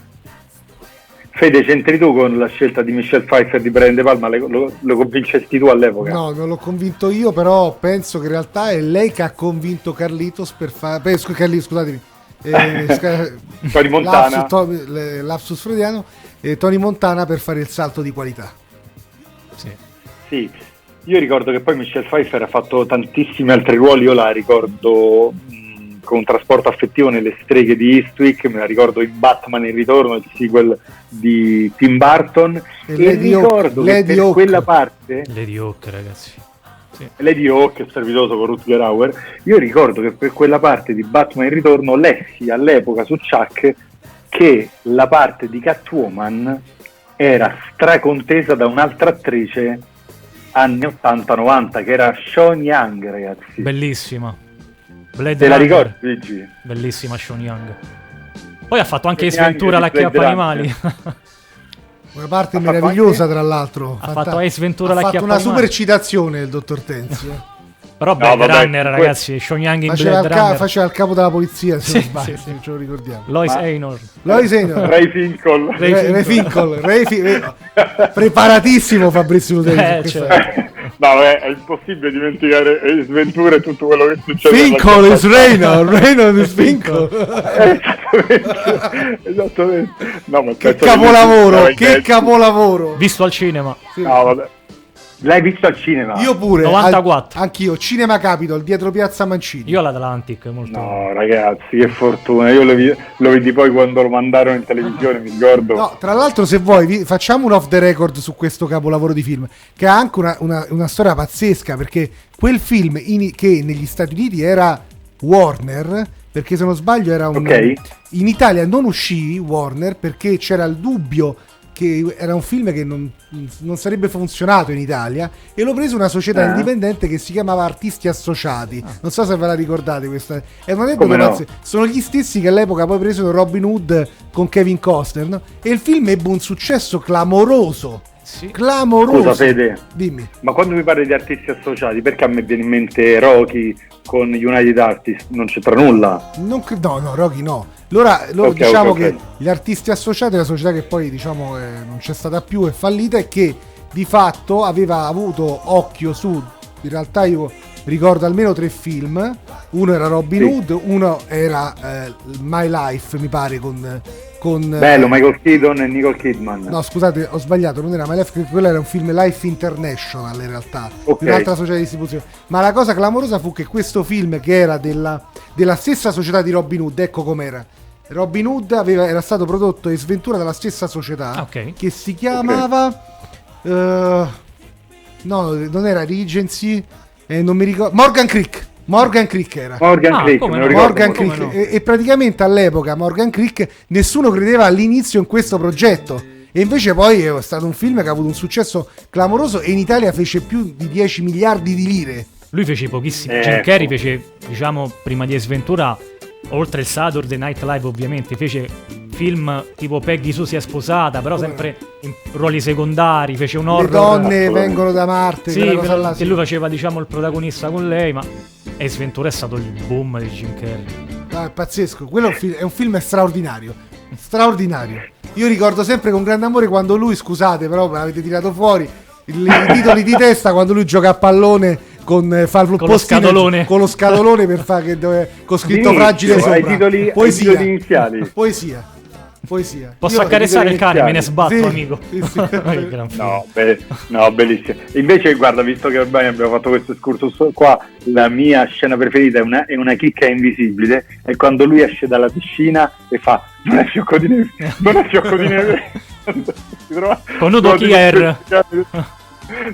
Fede, c'entri tu con la scelta di Michelle Pfeiffer di Brian De Palma, le- lo, lo convincesti tu all'epoca? No, non l'ho convinto io, però penso che in realtà è lei che ha convinto Carlitos per fare... Carlitos, scusatemi. Eh, sca- Tony Montana. Lapsus, to- lapsus freudiano. eh, Tony Montana per fare il salto di qualità. Sì. Sì, io ricordo che poi Michelle Pfeiffer ha fatto tantissimi altri ruoli, io la ricordo mh, con trasporto affettivo nelle streghe di Eastwick, me la ricordo in Batman in ritorno, il sequel di Tim Burton, E e, ricordo che Lady per Hawk. quella parte, Lady Hawk, ragazzi. Lady Hawk, servitoso con Rutger Hauer, io ricordo che per quella parte di Batman in ritorno lessi all'epoca su Chuck che la parte di Catwoman era stracontesa da un'altra attrice anni 80-90 che era Sean Young ragazzi Bellissima. Blade te la ricordi Luigi? Bellissima Sean Young. Poi ha fatto anche Sventura di la chiappa animali. Una parte Ha fatto meravigliosa, anche- tra l'altro. Ha fatto Ace Ventura ha la fatto chiappa una animali. super citazione il dottor Tenzio. Però No, Blade vabbè, Runner, que- ragazzi, Sean Young in faceva, il Blade ca- Runner. faceva il capo della polizia, se Sì, non sbaglio, sì, se ce lo ricordiamo. Lois Ma- Einor. Lois Einor. Ray Finkel Ray Ray, Ray Finkel, Ray Fi- preparatissimo Fabrizio Tenzio. Eh, cioè. no vabbè, è impossibile dimenticare Ace Ventura e tutto quello che succede Finkel is Raynor, Raynor is Finkel. esattamente esattamente no, ma Che capolavoro, che capolavoro. Visto al cinema. no, vabbè. L'hai visto al cinema? Io pure, 94. al- anch'io, Cinema Capitol, dietro Piazza Mancini. Io l'Atlantic, molto. No, ragazzi, che fortuna. Io lo, vi- lo vidi poi quando lo mandarono in televisione, mi ricordo. No, tra l'altro, se vuoi, vi- facciamo un off the record su questo capolavoro di film, che ha anche una, una- una storia pazzesca, perché quel film in- che negli Stati Uniti era Warner, perché se non sbaglio era un... Ok. In Italia non uscì Warner perché c'era il dubbio che era un film che non, non sarebbe funzionato in Italia e lo prese una società Ah. indipendente che si chiamava Artisti Associati. Non so se ve la ricordate questa. È un aneddoto no? Sono gli stessi che all'epoca poi presero Robin Hood con Kevin Costner no? e il film ebbe un successo clamoroso. Sì. Clamoroso. Scusa, Fede. Dimmi. Ma quando mi parli di artisti associati, perché a me viene in mente Rocky con United Artists? Non c'entra nulla. Non no, no, Rocky no. Allora, loro Ok, diciamo ok, ok. che gli artisti associati è una società che poi diciamo eh, non c'è stata più, è fallita e che di fatto aveva avuto occhio su, in realtà io ricordo almeno tre film. Uno era Robin Sì. Hood, uno era eh, My Life, mi pare, con... con eh, Bello, Michael Keaton e Nicole Kidman. No, scusate, ho sbagliato, non era che quello era un film Life International in realtà, Ok. di un'altra società di distribuzione. Ma la cosa clamorosa fu che questo film, che era della, della stessa società di Robin Hood, ecco com'era. Robin Hood aveva- era stato prodotto e sventura dalla stessa società, Ah, ok. che si chiamava... eh, no, non era Regency, eh, non mi ricordo... Morgan Creek. Morgan Creek era. Morgan Ah, Creek, come me no? lo ricordo Morgan come no? e, e praticamente all'epoca Morgan Creek nessuno credeva all'inizio in questo progetto e invece poi è stato un film che ha avuto un successo clamoroso e in Italia fece più di 10 miliardi di lire Lui fece pochissimo. Eh, Jim Carrey fece, diciamo, prima di Sventura, oltre il Saturday Night Live ovviamente, fece film tipo Peggy Sue si è sposata, però Come sempre in ruoli secondari, fece un le horror. donne assolutamente. vengono da Marte Sì, cosa là, sì. lui faceva, diciamo, il protagonista con lei, ma e Sventura è stato il boom di Jim Carrey. Ah, è pazzesco quello è un, film, è un film straordinario straordinario io ricordo sempre con grande amore quando lui scusate però me l'avete tirato fuori i titoli di testa quando lui gioca a pallone con, eh, fa il Con lo postino- scatolone. con lo scatolone per fare che dove, con scritto Inizio, fragile sopra titoli- ai poesia titoli iniziali. poesia poesia Posso Io- accarezzare il cane? Me ne sbatto, Sì, amico. sì, sì. No, be- no, bellissimo. Invece, guarda, visto che ormai abbiamo fatto questo excursus qua, la mia scena preferita è una, è una chicca invisibile. È quando lui esce dalla piscina e fa: Non è fiocco di neve, non è fiocco di neve. Si trova- Con Udo Kier.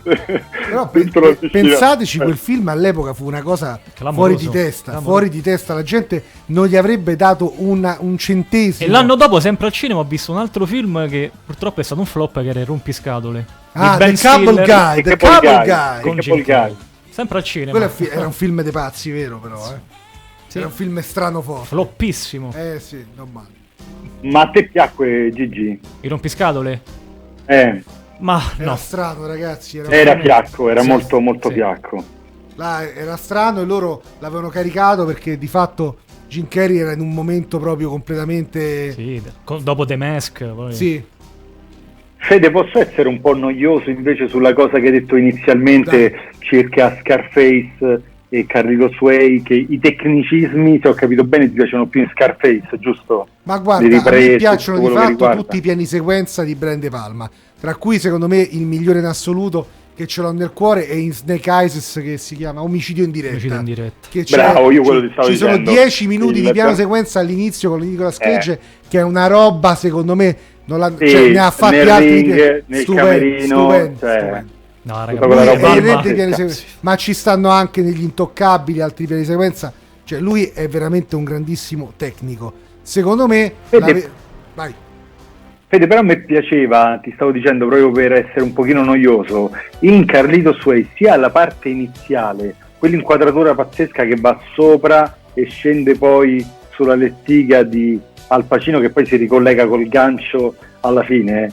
Però pe- pe- pensateci, Eh. quel film all'epoca fu una cosa Clamoroso. fuori di testa, Clamoroso. fuori di testa, la gente non gli avrebbe dato una- un centesimo. E l'anno dopo, sempre al cinema, ho visto un altro film che purtroppo è stato un flop, che era Il Rompiscatole. Ah, The Cable Guy, The Cable Guy. Con. Sempre al cinema. Quello fi- era un film dei pazzi, vero però, eh. Era un film strano forte. Floppissimo. Eh sì, non male. Ma a te piacque Gigi? Il rompiscatole? Eh, Ma Era no. strano, ragazzi. Era, era fiacco, era Sì, molto molto sì. fiacco. là, era strano e loro l'avevano caricato perché di fatto Jim Carrey era in un momento proprio completamente... Sì, dopo The Mask. Poi. Sì, Fede, posso essere un po' noioso invece sulla cosa che hai detto inizialmente circa Scarface e Carlitos Way, che i tecnicismi, se ho capito bene, ti piacciono più in Scarface, giusto? Ma guarda, Le a me riprese, piacciono di fatto tutti i piani sequenza di Brand De Palma, tra cui secondo me il migliore in assoluto che ce l'ho nel cuore è in Snake Eyes che si chiama Omicidio in diretta. Omicidio in diretta. Che c'è- Bravo, io quello ci- ti stavo Ci sono dicendo. 10 minuti Il- di piano sequenza all'inizio con Nicolas Cage Eh. che è una roba secondo me non l'ha- Sì, cioè, ne ha fatti nel altri ring, pi- nel stupendi, camerino, stupendi, cioè, stupendi. No, raga, roba ma- ci stanno anche negli intoccabili altri piani sequenza. Cioè, lui è veramente un grandissimo tecnico. Secondo me, Vedi- la ve- vai. Fede, però a me piaceva, ti stavo dicendo proprio per essere un pochino noioso, in Carlitos Way sia la parte iniziale, quell'inquadratura pazzesca che va sopra e scende poi sulla lettiga di Al Pacino che poi si ricollega col gancio alla fine,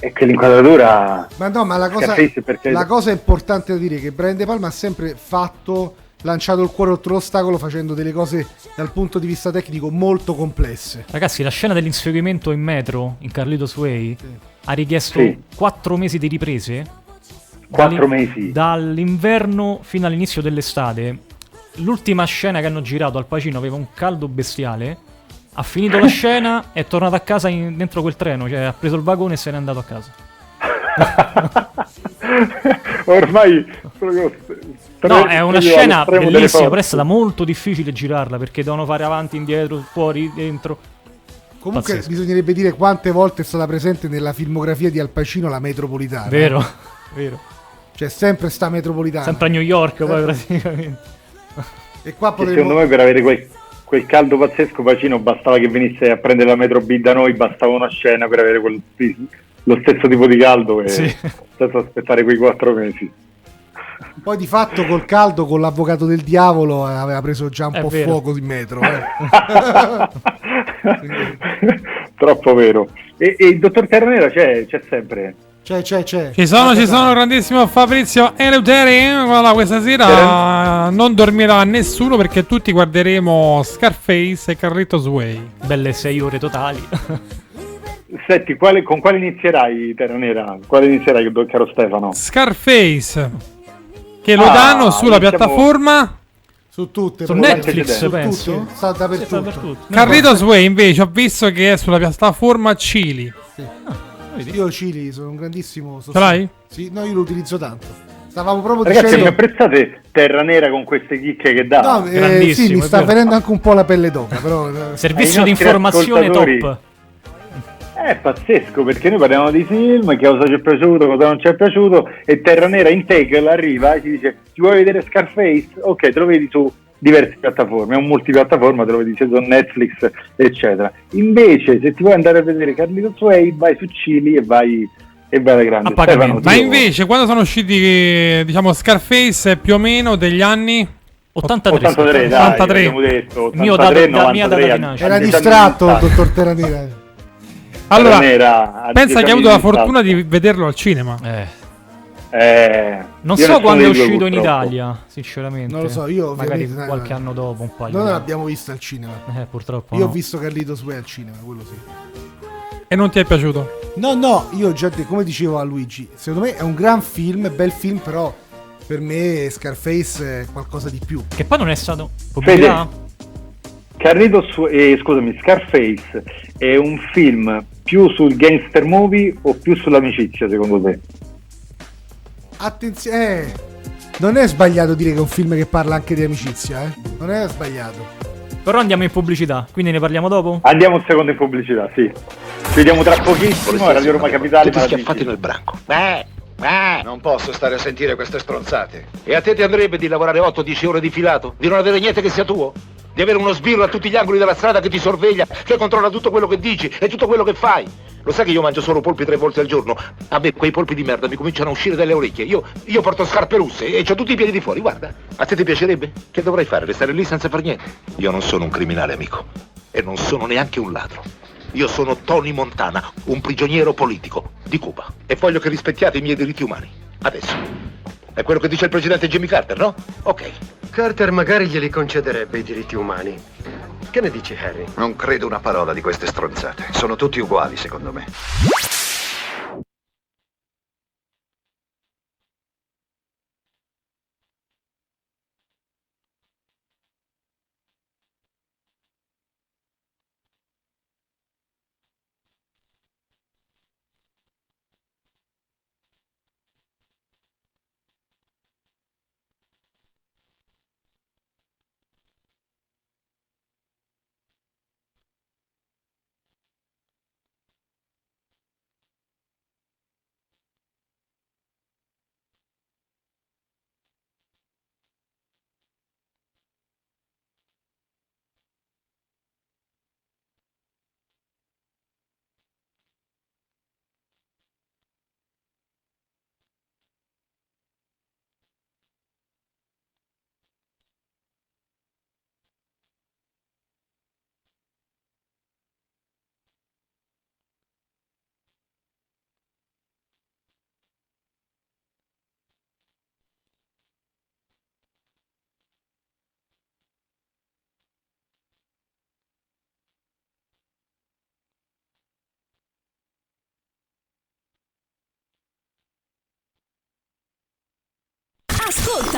e quell'inquadratura... Ma no, ma la cosa, perché- la cosa importante da dire è che Brian De Palma ha sempre fatto, lanciato il cuore oltre l'ostacolo facendo delle cose dal punto di vista tecnico molto complesse. Ragazzi, la scena dell'inseguimento in metro in Carlitos Way ha richiesto Sì. 4 mesi di riprese. Quattro Dall'in- mesi. Dall'inverno fino all'inizio dell'estate. L'ultima scena che hanno girato al Pacino aveva un caldo bestiale. Ha finito la scena, è tornato a casa in- dentro quel treno, cioè ha preso il vagone e se n'è andato a casa. Ormai... No, è una scena bellissima, però è stata molto difficile girarla perché devono fare avanti, indietro, fuori, dentro. Comunque Pazzesco. bisognerebbe dire quante volte è stata presente nella filmografia di Al Pacino la metropolitana. Vero, vero. C'è sempre sta metropolitana. Sempre a New York poi praticamente. E qua potremmo... secondo me per avere quel, quel caldo pazzesco Pacino bastava che venisse a prendere la metro B da noi, bastava una scena per avere quel, lo stesso tipo di caldo e Sì. senza aspettare quei quattro mesi. Poi di fatto col caldo, con l'avvocato del diavolo, eh, aveva preso già un È po' vero. fuoco in metro. eh. Troppo vero. E, e il dottor Terranera c'è, c'è sempre. C'è, c'è, c'è. Ci sono, ci sono, grandissimo Fabrizio Eleuteri. Guarda, questa sera non dormirà nessuno perché tutti guarderemo Scarface e Carlitos Way. Belle 6 ore totali. Senti, quale- con quale inizierai Terranera? Quale inizierai, caro Stefano? Scarface. Che lo Ah, danno sulla diciamo- piattaforma. Su tutte. Su. Netflix, Su penso. tutte, sta dappertutto. Carlitos Way invece ho visto che è sulla piattaforma Chili. Io Cili sono un grandissimo Ce l'hai? Sì, no, io lo utilizzo tanto. Stavamo proprio Ragazzi, mi dicendo apprezzate Terra Nera con queste chicche che dà? No, eh, grandissimo, sì, mi sta venendo anche un po' la pelle d'oca, però eh, Servizio di informazione top. È pazzesco perché noi parliamo di film, che cosa ci è piaciuto, cosa non ci è piaciuto e Terra Nera in take arriva e ci dice ti vuoi vedere Scarface? Ok, te lo vedi su diverse piattaforme, è un multipiattaforma, te lo vedi su Netflix eccetera. Invece se ti vuoi andare a vedere Carlito Sway vai su Cili e vai, e vai alla grande. Stefano, Ma invece, quando sono usciti, diciamo, Scarface più o meno degli anni. 83. 83, dai, 83. abbiamo detto, Il mio 83, dato- la mia data di 93, nascita. era distratto, 80. dottor Terranera. Allora, Nera, a pensa che hai avuto la fortuna di vederlo al cinema. Eh. Eh, Non so quando è uscito in purtroppo. Italia, sinceramente. Non lo so, io Magari ovviamente- qualche anno dopo, un paio. Noi di- l'abbiamo visto al cinema. Eh, purtroppo. Io no. ho visto Carlito Sway al cinema, quello sì. E non ti è piaciuto? No, no, io già de- come dicevo a Luigi, secondo me è un gran film, bel film, però per me Scarface è qualcosa di più. Che poi non è stato pubblicità? Carlito Su- eh, scusami, Scarface è un film più sul gangster movie o più sull'amicizia secondo te? Attenzione, eh, non è sbagliato dire che è un film che parla anche di amicizia, eh? Non è sbagliato. Però andiamo in pubblicità, quindi ne parliamo dopo? Andiamo un secondo in pubblicità, sì. Ci vediamo tra pochissimo a Radio Roma Capitale. Tutti ma- schiaffati nel branco. Eh, eh. Non posso stare a sentire queste stronzate. E a te ti andrebbe di lavorare 8-10 ore di filato? Di non avere niente che sia tuo? Di avere uno sbirro a tutti gli angoli della strada che ti sorveglia, che controlla tutto quello che dici e tutto quello che fai? Lo sai che io mangio solo polpi tre volte al giorno? A me quei polpi di merda mi cominciano a uscire dalle orecchie. Io, io porto scarpe russe e ho tutti i piedi di fuori, guarda. A te ti piacerebbe? Che dovrei fare? Restare lì senza far niente? Io non sono un criminale, amico. E non sono neanche un ladro. Io sono Tony Montana, un prigioniero politico di Cuba. E voglio che rispettiate i miei diritti umani. Adesso. È quello che dice il presidente Jimmy Carter, no? Ok. Carter magari glieli concederebbe i diritti umani. Che ne dici, Harry? Non credo una parola di queste stronzate. Sono tutti uguali, secondo me.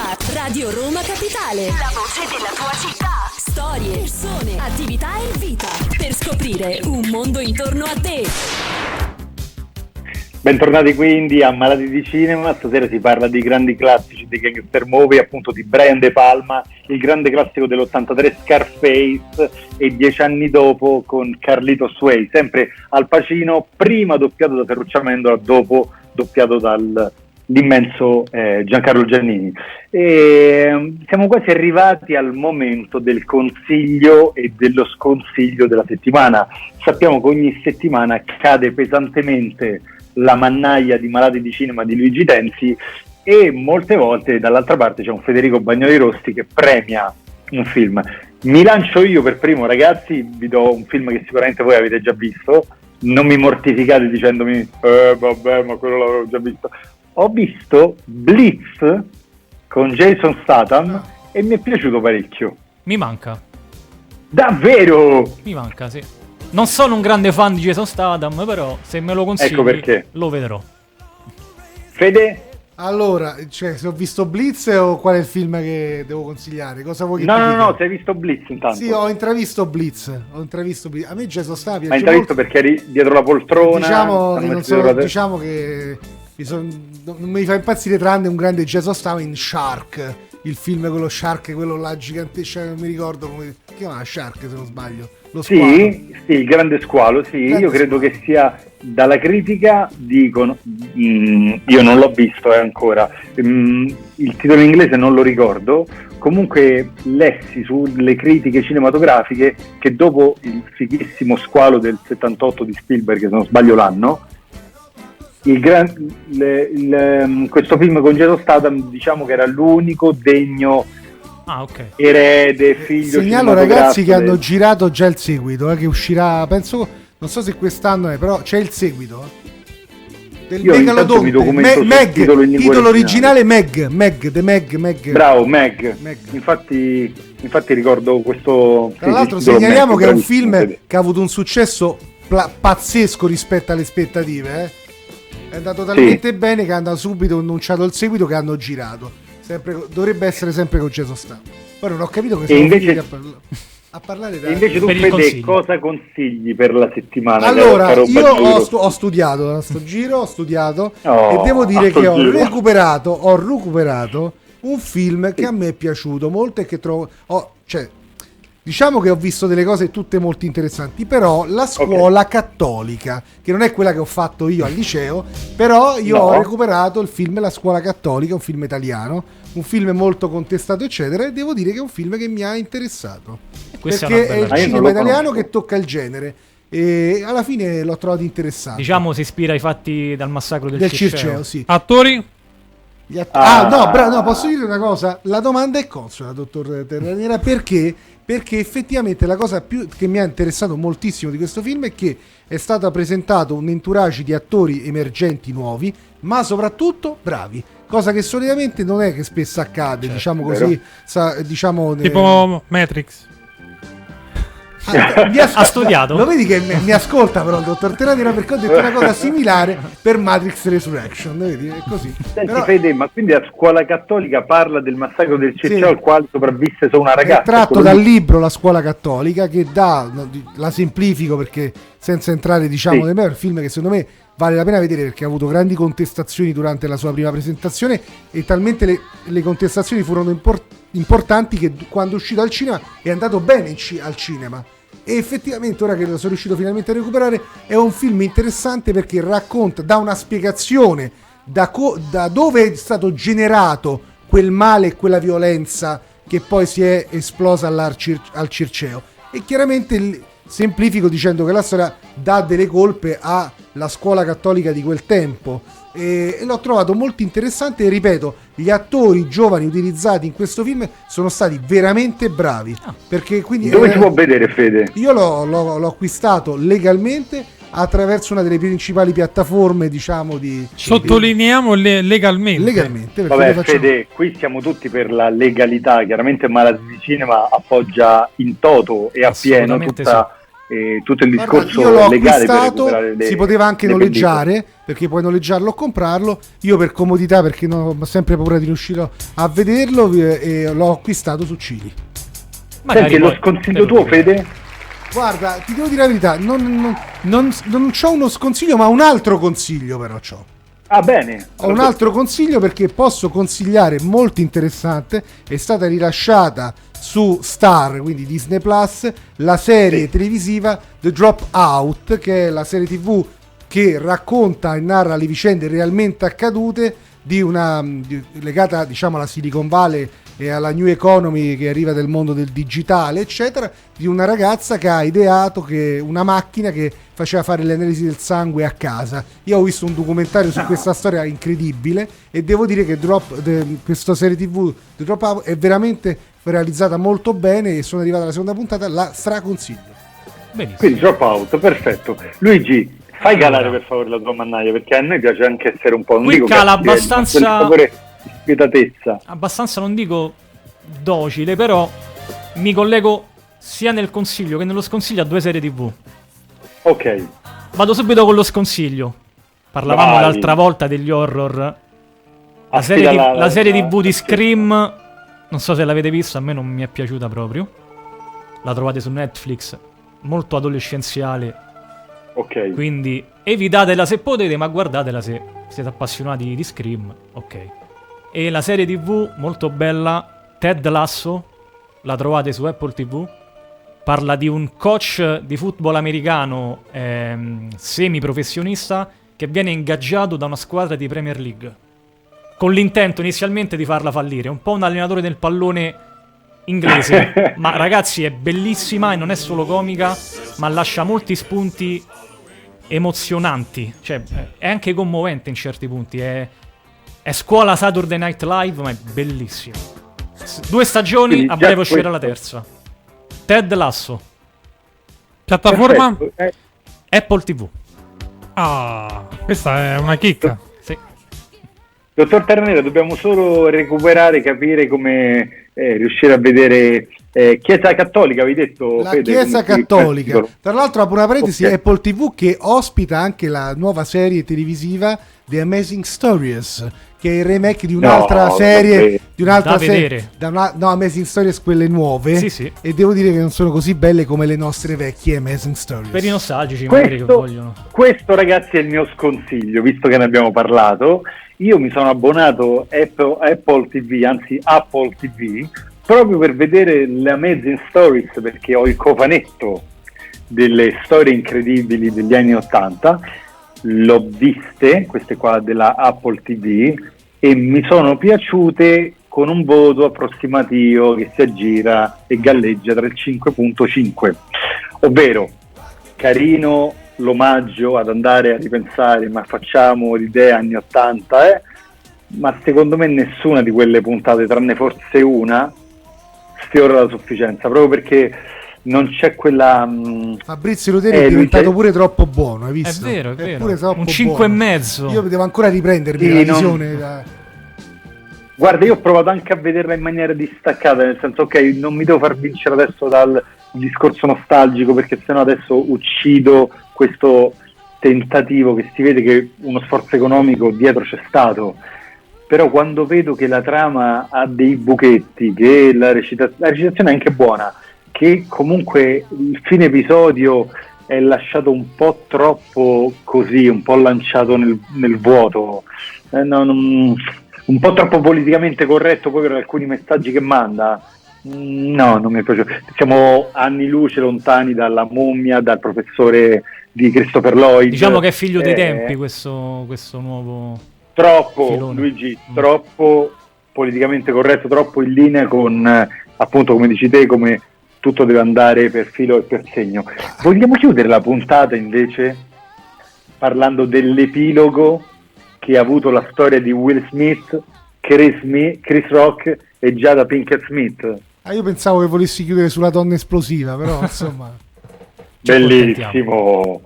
Radio Roma Capitale. La voce della tua città. Storie, persone, attività e vita. Per scoprire un mondo intorno a te. Bentornati quindi a Malati di Cinema, stasera si parla di grandi classici di gangster movie, appunto di Brian De Palma, il grande classico dell'83 Scarface e dieci anni dopo con Carlito Sway, sempre Al Pacino, prima doppiato da Ferruccio Amendola, dopo doppiato dall'immenso eh, Giancarlo Giannini. E, mm, siamo quasi arrivati al momento del consiglio e dello sconsiglio della settimana. Sappiamo che ogni settimana cade pesantemente la mannaia di malati di cinema di Luigi Tenzi e molte volte dall'altra parte c'è un Federico Bagnoli Rosti che premia un film. Mi lancio io per primo, ragazzi, vi do un film che sicuramente voi avete già visto, non mi mortificate dicendomi eh vabbè ma quello l'avevo già visto. Ho visto Blitz con Jason Statham e mi è piaciuto parecchio. Mi manca. Davvero? Mi manca, sì. Non sono un grande fan di Jason Statham, però se me lo consigli Ecco perché. lo vedrò. Fede? Allora, cioè, se ho visto Blitz o qual è il film che devo consigliare? Cosa vuoi che No, ti no, dica? no, sei visto Blitz intanto. Sì, ho intravisto Blitz. Ho intravisto Blitz. A me Jason Statham Ma piace intravisto molto. perché eri dietro la poltrona. Diciamo so- diciamo che mi son- non mi fa impazzire tranne un grande Jason Statham in Shark. Il film con lo Shark, quello là gigantesco, non mi ricordo come si chiama Shark se non sbaglio. Lo squalo. Sì, sì, il grande squalo, sì, Grande io credo che sia dalla critica dicono mm, io non l'ho visto eh, ancora. mm, il titolo in inglese non lo ricordo. Comunque lessi sulle critiche cinematografiche che dopo il fighissimo squalo del 78 di Spielberg, se non sbaglio l'anno, il gran- il- il, ehm, questo film con Jason Statham diciamo che era l'unico degno Ah, ok. erede, figlio Segnalo ragazzi che hanno girato già il seguito, eh, che uscirà, penso, non so se quest'anno è, però c'è il seguito. eh. Del Io intanto Megalodonte, mi documento Me- Meg, titolo titolo originale. Meg, Meg, The Meg, Meg. Bravo, Meg. Infatti, infatti ricordo questo. Tra l'altro segnaliamo che è un film che ha avuto un successo pla- pazzesco rispetto alle aspettative. eh. È andato talmente bene che hanno subito annunciato il seguito che hanno girato. Sempre dovrebbe essere sempre con Jason Statham. Poi non ho capito che E siamo invece- a, parla- a parlare da... Invece tu, Fede, cosa consigli per la settimana? Allora, io ho, stu- ho studiato a sto giro, ho studiato Oh, e devo dire che ho giro. recuperato, ho recuperato un film che a me è piaciuto molto e che trovo... ho- cioè, diciamo che ho visto delle cose tutte molto interessanti, però la scuola cattolica, che non è quella che ho fatto io al liceo, però io No. ho recuperato il film La scuola cattolica, un film italiano, un film molto contestato eccetera e devo dire che è un film che mi ha interessato. questa è perché è, bella il. Ah, cinema italiano che tocca il genere e alla fine l'ho trovato interessante. Diciamo si ispira ai fatti dal massacro del, Del Circeo. Circeo, sì. Attori? Gli att- Ah. ah, no, bra- no, posso dire una cosa? La domanda è consona, dottor Terraniera, perché? Perché effettivamente la cosa più che mi ha interessato moltissimo di questo film è che è stato presentato un entourage di attori emergenti nuovi, ma soprattutto bravi. Cosa che solitamente non è che spesso accade, diciamo vero. così, sa- diciamo Tipo Matrix. Ah, asco- Ha studiato? Lo vedi che mi, mi ascolta però il dottor Terraniera perché ho detto una cosa similare per Matrix Resurrection, vedi? È così. Senti, Però- Fede, ma quindi la scuola cattolica parla del massacro del Circeo Sì. al quale sopravvisse solo una ragazza? È tratto dal lì? libro La scuola cattolica che dà, la semplifico perché senza entrare diciamo Sì. nel è un film che secondo me vale la pena vedere perché ha avuto grandi contestazioni durante la sua prima presentazione e talmente le, le contestazioni furono impor- importanti che quando è uscito al cinema è andato bene ci- al cinema. E effettivamente, ora che lo sono riuscito finalmente a recuperare, è un film interessante perché racconta, dà una spiegazione da, co- da dove è stato generato quel male e quella violenza che poi si è esplosa al Circeo. E chiaramente semplifico dicendo che la storia dà delle colpe alla scuola cattolica di quel tempo. E, e l'ho trovato molto interessante e ripeto, gli attori giovani utilizzati in questo film sono stati veramente bravi. Perché quindi Dove eh, si può vedere, Fede? io l'ho, l'ho- l'ho acquistato legalmente attraverso una delle principali piattaforme, diciamo, di... Sottolineiamo le- legalmente. Legalmente, Vabbè, facciamo- Fede, qui siamo tutti per la legalità. Chiaramente Malati di Cinema appoggia in toto e a pieno Assolutamente tutta, eh, tutto il Guarda, discorso io l'ho legale per le- si poteva anche le noleggiare, perché puoi noleggiarlo o comprarlo. Io per comodità, perché non ho sempre paura di riuscire a vederlo, eh, l'ho acquistato su Cili. Senti, lo sconsiglio tuo, Fede? Guarda, ti devo dire la verità, non, non, non, non c'ho uno sconsiglio, ma un altro consiglio però c'ho. Ah, bene. Ho un altro consiglio perché posso consigliare molto interessante, è stata rilasciata su Star, quindi Disney Plus, la serie televisiva The Dropout, che è la serie TV che racconta e narra le vicende realmente accadute di una di- legata diciamo alla Silicon Valley e alla new economy che arriva del mondo del digitale, eccetera, di una ragazza che ha ideato che una macchina che faceva fare le analisi del sangue a casa. Io ho visto un documentario su questa storia incredibile e devo dire che Drop, de- questa serie TV The Dropout è veramente realizzata molto bene e sono arrivata alla seconda puntata, la straconsiglio. Quindi Dropout, perfetto. Luigi, fai calare per favore la tua mannaia, perché a noi piace anche essere un po'... non Qui dico cala abbastanza- spietatezza. abbastanza non dico docile, però mi collego sia nel consiglio che nello sconsiglio a due serie TV. Ok. Vado subito con lo sconsiglio. Parlavamo Vai. l'altra volta degli horror La serie, la- la serie TV di Scream, non so se l'avete vista, a me non mi è piaciuta proprio. La trovate su Netflix, molto adolescenziale. Ok. Quindi evitatela se potete, ma guardatela se siete appassionati di Scream. Ok. E la serie TV, molto bella, Ted Lasso, la trovate su Apple TV. Parla di un coach di football americano ehm, semi-professionista che viene ingaggiato da una squadra di Premier League con l'intento inizialmente di farla fallire. Un po' un allenatore del pallone inglese. ma ragazzi, è bellissima e non è solo comica, ma lascia molti spunti emozionanti. Cioè, è anche commovente in certi punti. È, è scuola Saturday Night Live, ma è bellissimo. Due stagioni, Quindi a breve uscirà la terza. Ted Lasso, Piattaforma? Perfetto, eh, Apple TV. Ah, questa è una chicca. Sì. Dottor Ternera, dobbiamo solo recuperare, capire come eh, riuscire a vedere eh, Chiesa Cattolica, avevi detto La Fede, Chiesa Cattolica. Tra l'altro, apro una parentesi, Ok. Apple TV che ospita anche la nuova serie televisiva The Amazing Stories, che è il remake di un'altra No, serie. Di un'altra Da serie. vedere. Da una- no, Amazing Stories, quelle nuove. Sì, sì. E devo dire che non sono così belle come le nostre vecchie Amazing Stories. Per i nostalgici, magari che Questo, vogliono. questo, ragazzi è il mio sconsiglio, visto che ne abbiamo parlato. Io mi sono abbonato Apple, Apple TV, anzi Apple TV, proprio per vedere le Amazing Stories, perché ho il cofanetto delle storie incredibili degli anni 80. L'ho viste, queste qua della Apple TV, e mi sono piaciute con un voto approssimativo che si aggira e galleggia tra il 5.5. Ovvero, carino l'omaggio ad andare a ripensare, ma facciamo l'idea anni 80, eh? ma secondo me nessuna di quelle puntate, tranne forse una, sfiora la sufficienza, proprio perché non c'è quella... mh, Fabrizio Ruggeri Eh, è diventato pure troppo buono, hai visto? È vero, è vero. pure troppo Un e mezzo. Io devo ancora riprendermi Sì, la non- visione. da- Guarda, io ho provato anche a vederla in maniera distaccata, nel senso, ok, non mi devo far vincere adesso dal discorso nostalgico, perché sennò adesso uccido questo tentativo che si vede che uno sforzo economico dietro c'è stato. Però quando vedo che la trama ha dei buchetti, che la, recita- la recitazione è anche buona, che comunque il fine episodio è lasciato un po' troppo così, un po' lanciato nel, nel vuoto, eh, no, non- un po' troppo politicamente corretto poi per alcuni messaggi che manda. Mm, No, non mi piaciuto. Siamo anni luce lontani dalla mummia, dal professore di Christopher Lloyd. Diciamo che è figlio dei Eh, tempi questo, questo nuovo... Troppo, filone. Luigi, Mm. troppo politicamente corretto, troppo in linea con, eh, appunto, come dici te, come tutto deve andare per filo e per segno. Vogliamo chiudere la puntata invece parlando dell'epilogo che ha avuto la storia di Will Smith, Chris, Mi- Chris Rock e Jada Pinkett Smith. Ah, io pensavo che volessi chiudere sulla donna esplosiva, però insomma. Bellissimo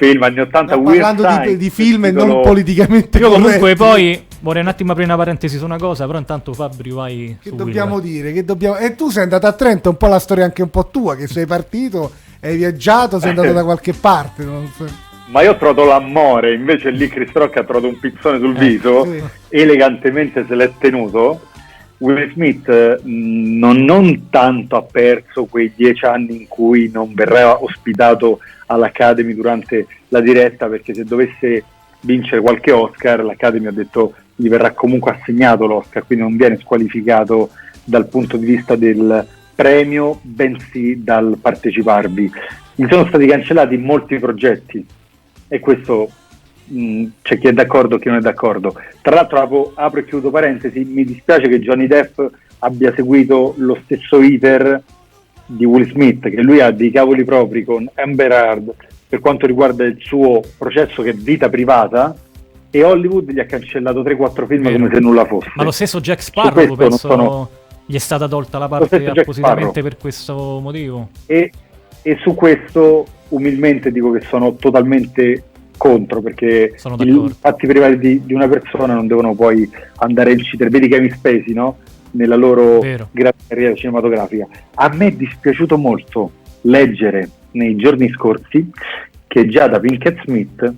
film anni 80 Stiamo Weird parlando di, di film e non politicamente Io comunque corretti. poi vorrei un attimo aprire una parentesi su una cosa, però intanto Fabri vai Che su dobbiamo Will. dire? Che dobbiamo... E tu sei andato a Trento, un po' la storia anche un po' tua, che sei partito, hai viaggiato, sei andato da qualche parte. non so- Ma io ho trovato l'amore, invece lì Chris Rock ha trovato un pizzone sul Eh, viso, sì. elegantemente se l'è tenuto. Will Smith mh, non, non tanto ha perso quei dieci anni in cui non verrà ospitato all'Academy durante la diretta, perché se dovesse vincere qualche Oscar, l'Academy ha detto gli verrà comunque assegnato l'Oscar, quindi non viene squalificato dal punto di vista del premio, bensì dal parteciparvi. Gli sono stati cancellati molti progetti e questo mh, c'è chi è d'accordo e chi non è d'accordo. Tra l'altro apro, apro e chiudo parentesi, mi dispiace che Johnny Depp abbia seguito lo stesso iter di Will Smith, che lui ha dei cavoli propri con Amber Heard per quanto riguarda il suo processo che è vita privata e Hollywood gli ha cancellato 3-4 film Vero. come se nulla fosse. Ma lo stesso Jack Sparrow penso sono- gli è stata tolta la parte appositamente per questo motivo. e, e su questo umilmente dico che sono totalmente contro perché i fatti privati di, di una persona non devono poi andare a incidere vedi Kevin Spacey no? nella loro carriera cinematografica a me è dispiaciuto molto leggere nei giorni scorsi che già da Pinkett Smith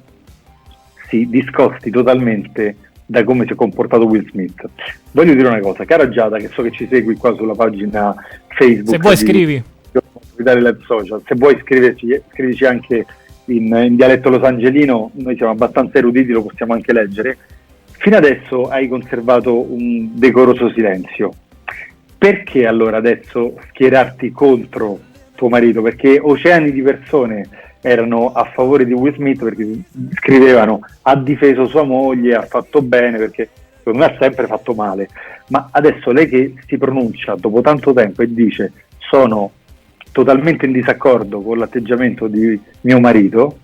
si discosti totalmente da come si è comportato Will Smith. Voglio dire una cosa, cara Giada, che so che ci segui qua sulla pagina Facebook. Se vuoi di- scrivi. Social, se vuoi scriverci, scrivici anche in, in dialetto losangelino, noi siamo abbastanza eruditi, lo possiamo anche leggere. Fino adesso hai conservato un decoroso silenzio. Perché allora adesso schierarti contro tuo marito? Perché oceani di persone erano a favore di Will Smith perché scrivevano ha difeso sua moglie, ha fatto bene perché secondo me ha sempre fatto male. Ma adesso lei che si pronuncia dopo tanto tempo e dice sono totalmente in disaccordo con l'atteggiamento di mio marito,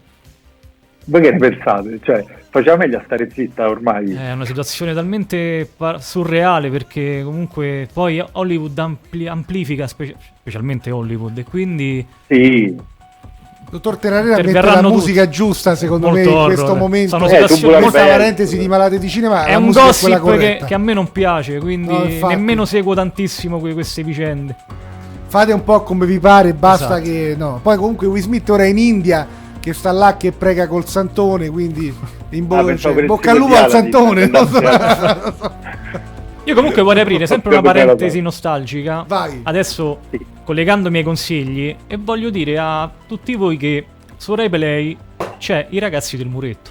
voi che ne pensate? Cioè, faceva meglio a stare zitta ormai. È una situazione talmente par- surreale perché comunque poi Hollywood ampli- amplifica, specie- specialmente Hollywood, e quindi... Sì. Dottor Terrarera mette la musica giusta secondo me Molto in questo horror. momento. Sono situazioni- questa parentesi di malate di cinema È la un musica è gossip che, che a me non piace, quindi No, nemmeno seguo tantissimo que- queste vicende. Fate un po' come vi pare, basta Esatto. che no. Poi comunque Will Smith ora è in India che sta là che prega col santone, quindi in bo- Ah, cioè, bocca al lupo al santone. Io comunque vorrei aprire sempre una parentesi nostalgica. Vai. Adesso collegandomi ai consigli e voglio dire a tutti voi che su Rai Play c'è i ragazzi del muretto.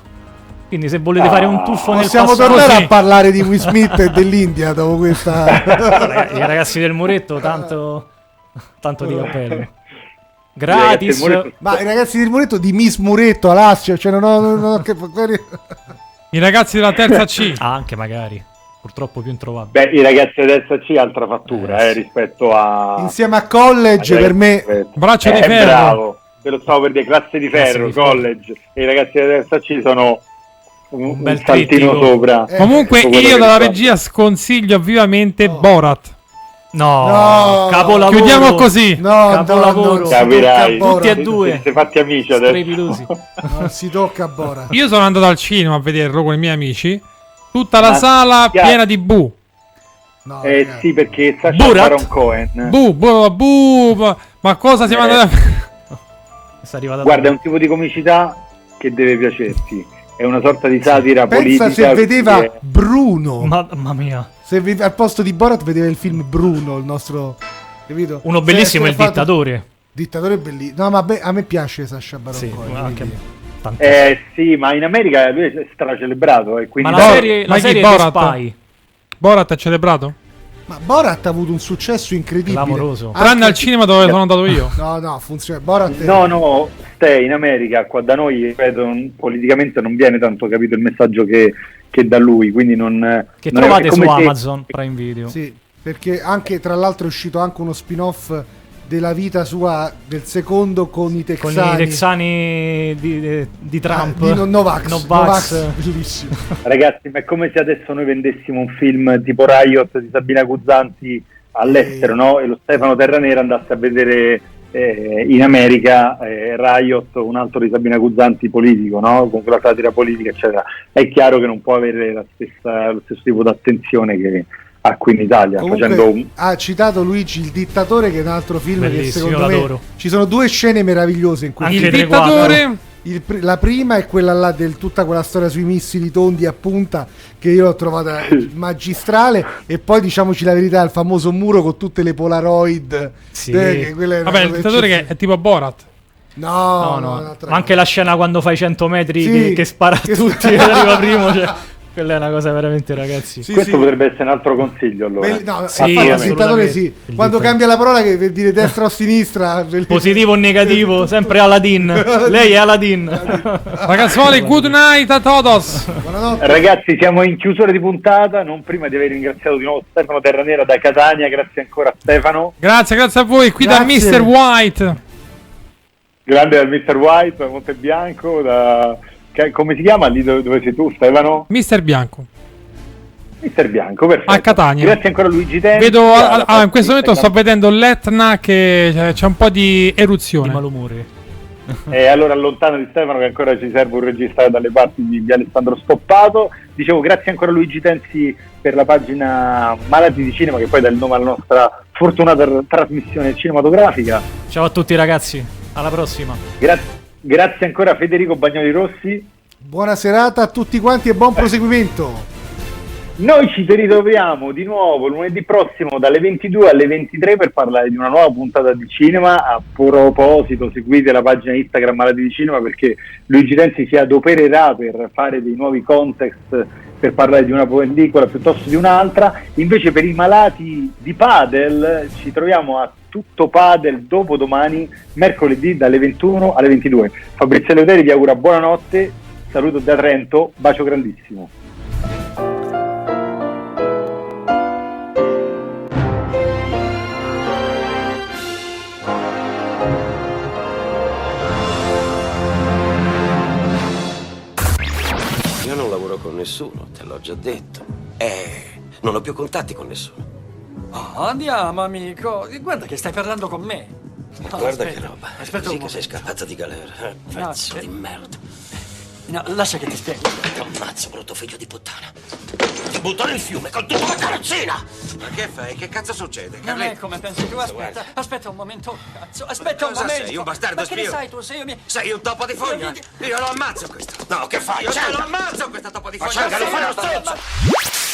Quindi se volete fare un tuffo nel Possiamo passato tornare sì. a parlare di Will Smith e dell'India dopo questa I ragazzi del muretto tanto tanto di cappello. Gratis. Ma i ragazzi del muretto di Miss Muretto, Alassio, cioè non ho, non ho che I ragazzi della terza C. Ah, anche magari. Purtroppo più introvabile. Beh, i ragazzi adesso C altra fattura eh, rispetto a... insieme a College ai per me Braccio di Eh, ferro. Bravo, te lo stavo per dire, classe di Classe ferro, di ferro. college. E i ragazzi della terza C sono un, un bel saltino trittico. sopra. Eh, Comunque io dalla regia sconsiglio vivamente Oh. Borat. No, No. capolavoro. Chiudiamo così. no, Capolavoro. no, Capirai. Tutti e due. Siete fatti amici adesso. Non si tocca a Borat. Io sono andato al cinema a vederlo con i miei amici. Tutta la Ma- sala Chiaro. piena di bu. No, Eh ragazzi. sì, perché Sacha Borat? Baron Cohen. Bu, bu, bu. bu. Ma cosa siamo Eh. andati a... Guarda, è un tipo di comicità che deve piacerti. È una sorta di satira Pensa politica. se vedeva che- Bruno. Mamma mia. Se ve- al posto di Borat vedeva il film Bruno, il nostro capito? Uno bellissimo è il fatto- dittatore. Dittatore bellissimo. No, ma beh, a me piace Sasha Baron Sì, Cohen, anche a me. Eh sì, ma in America lui è stracelebrato. E quindi Ma la Bor- serie, la serie Borat? Spy. Borat è celebrato? Ma Borat ha avuto un successo incredibile. Clamoroso. Anche- Tranne al cinema dove sono andato io. No, no, funziona. Borat è- No, no, Ste in America, qua da noi, ripeto, non- politicamente non viene tanto capito il messaggio che, che da lui, quindi non... Che non trovate è su Amazon Prime Video. Sì, perché anche tra l'altro è uscito anche uno spin-off della vita sua del secondo con i Con texani. i texani di, di Trump. Ah, di no- Novax. Novax. Novax, bellissimo. Ragazzi, ma è come se adesso noi vendessimo un film tipo Riot di Sabina Guzzanti all'estero, no? E lo Stefano Terranera andasse a vedere eh, in America eh, Riot, un altro di Sabina Guzzanti politico, no? Con quella satira politica, eccetera. È chiaro che non può avere la stessa- lo stesso tipo di attenzione che ha qui in Italia, facendo Comunque un... ha citato Luigi il dittatore che è un altro film che Bellissimo, secondo io me l'adoro. ci sono due scene meravigliose in cui Il dittatore... Il la prima è quella là del tutta quella storia sui missili tondi a punta che io l'ho trovata magistrale e poi diciamoci la verità il famoso muro con tutte le polaroid Sì. eh, che Vabbè, il dittatore che è tipo Borat. no, No, no, Ma anche la scena quando fai 100 metri Sì. che, che spara a Che tutti e arriva primo. Cioè, quella è una cosa veramente, ragazzi. Sì, Questo sì. potrebbe essere un altro consiglio allora. Belli- no, Sì, dittatore sì. Quando cambia la parola che per dire destra o sinistra. Positivo o negativo, sempre Aladdin. Lei è Aladdin. Ragazzuoli, good night a todos. Buonanotte. Ragazzi, siamo in chiusura di puntata, non prima di aver ringraziato di nuovo Stefano Terranera da Catania, grazie ancora a Stefano, Grazie, grazie a voi. Qui da Grazie. Mr. White. grande dal Mr. White, da Monte Bianco, da... che- come si chiama lì dove, dove sei tu Stefano? Mr. Bianco. Mr. Bianco, perfetto. A Catania. Grazie ancora Luigi Tenzi. Vedo, ah, ah, in questo momento sto vedendo l'Etna che cioè, c'è un po' di Di eruzione. malumore. E Eh, allora allontano di Stefano che ancora ci serve un regista dalle parti di, di Alessandro Stoppato. Dicevo grazie ancora a Luigi Tenzi per la pagina Malati di Cinema che poi dà il nome alla nostra fortunata r- trasmissione cinematografica. Ciao a tutti, ragazzi. Alla prossima. Gra- grazie ancora a Federico Bagnoli Rossi. Buona serata a tutti quanti e buon proseguimento. Noi ci ritroviamo di nuovo lunedì prossimo dalle 22 alle 23 per parlare di una nuova puntata di cinema. A proposito, seguite la pagina Instagram Malati di Cinema perché Luigi Tenzi si adopererà per fare dei nuovi context per parlare di una pellicola piuttosto di un'altra. Invece per i malati di padel ci troviamo a tutto padel dopo domani, mercoledì dalle 21 alle 22. Fabrizio Leuteri vi augura buonanotte, saluto da Trento, bacio grandissimo. Nessuno, te l'ho già detto. Eh, non ho più contatti con nessuno. Oh, andiamo, amico. Guarda che stai parlando con me. No, Guarda aspetta, che roba. Aspetta Così un che sei scappato di galera. No, Pezzo se- di merda. No, lascia che ti spieghi. Ti ammazzo, brutto figlio di puttana. Ti butto nel fiume con tutta la carrozzina! Ma che fai? Che cazzo succede, Non è come pensi tu, aspetta, aspetta un momento, cazzo, aspetta un Cosa momento. sei, un bastardo Ma che ne spio? sai tu, sei io mi... Sei un topo di fogna? Io Io lo ammazzo questo! No, che fai? Io lo ammazzo questo topo di fogna! Cianga, lo fai lo stronzo!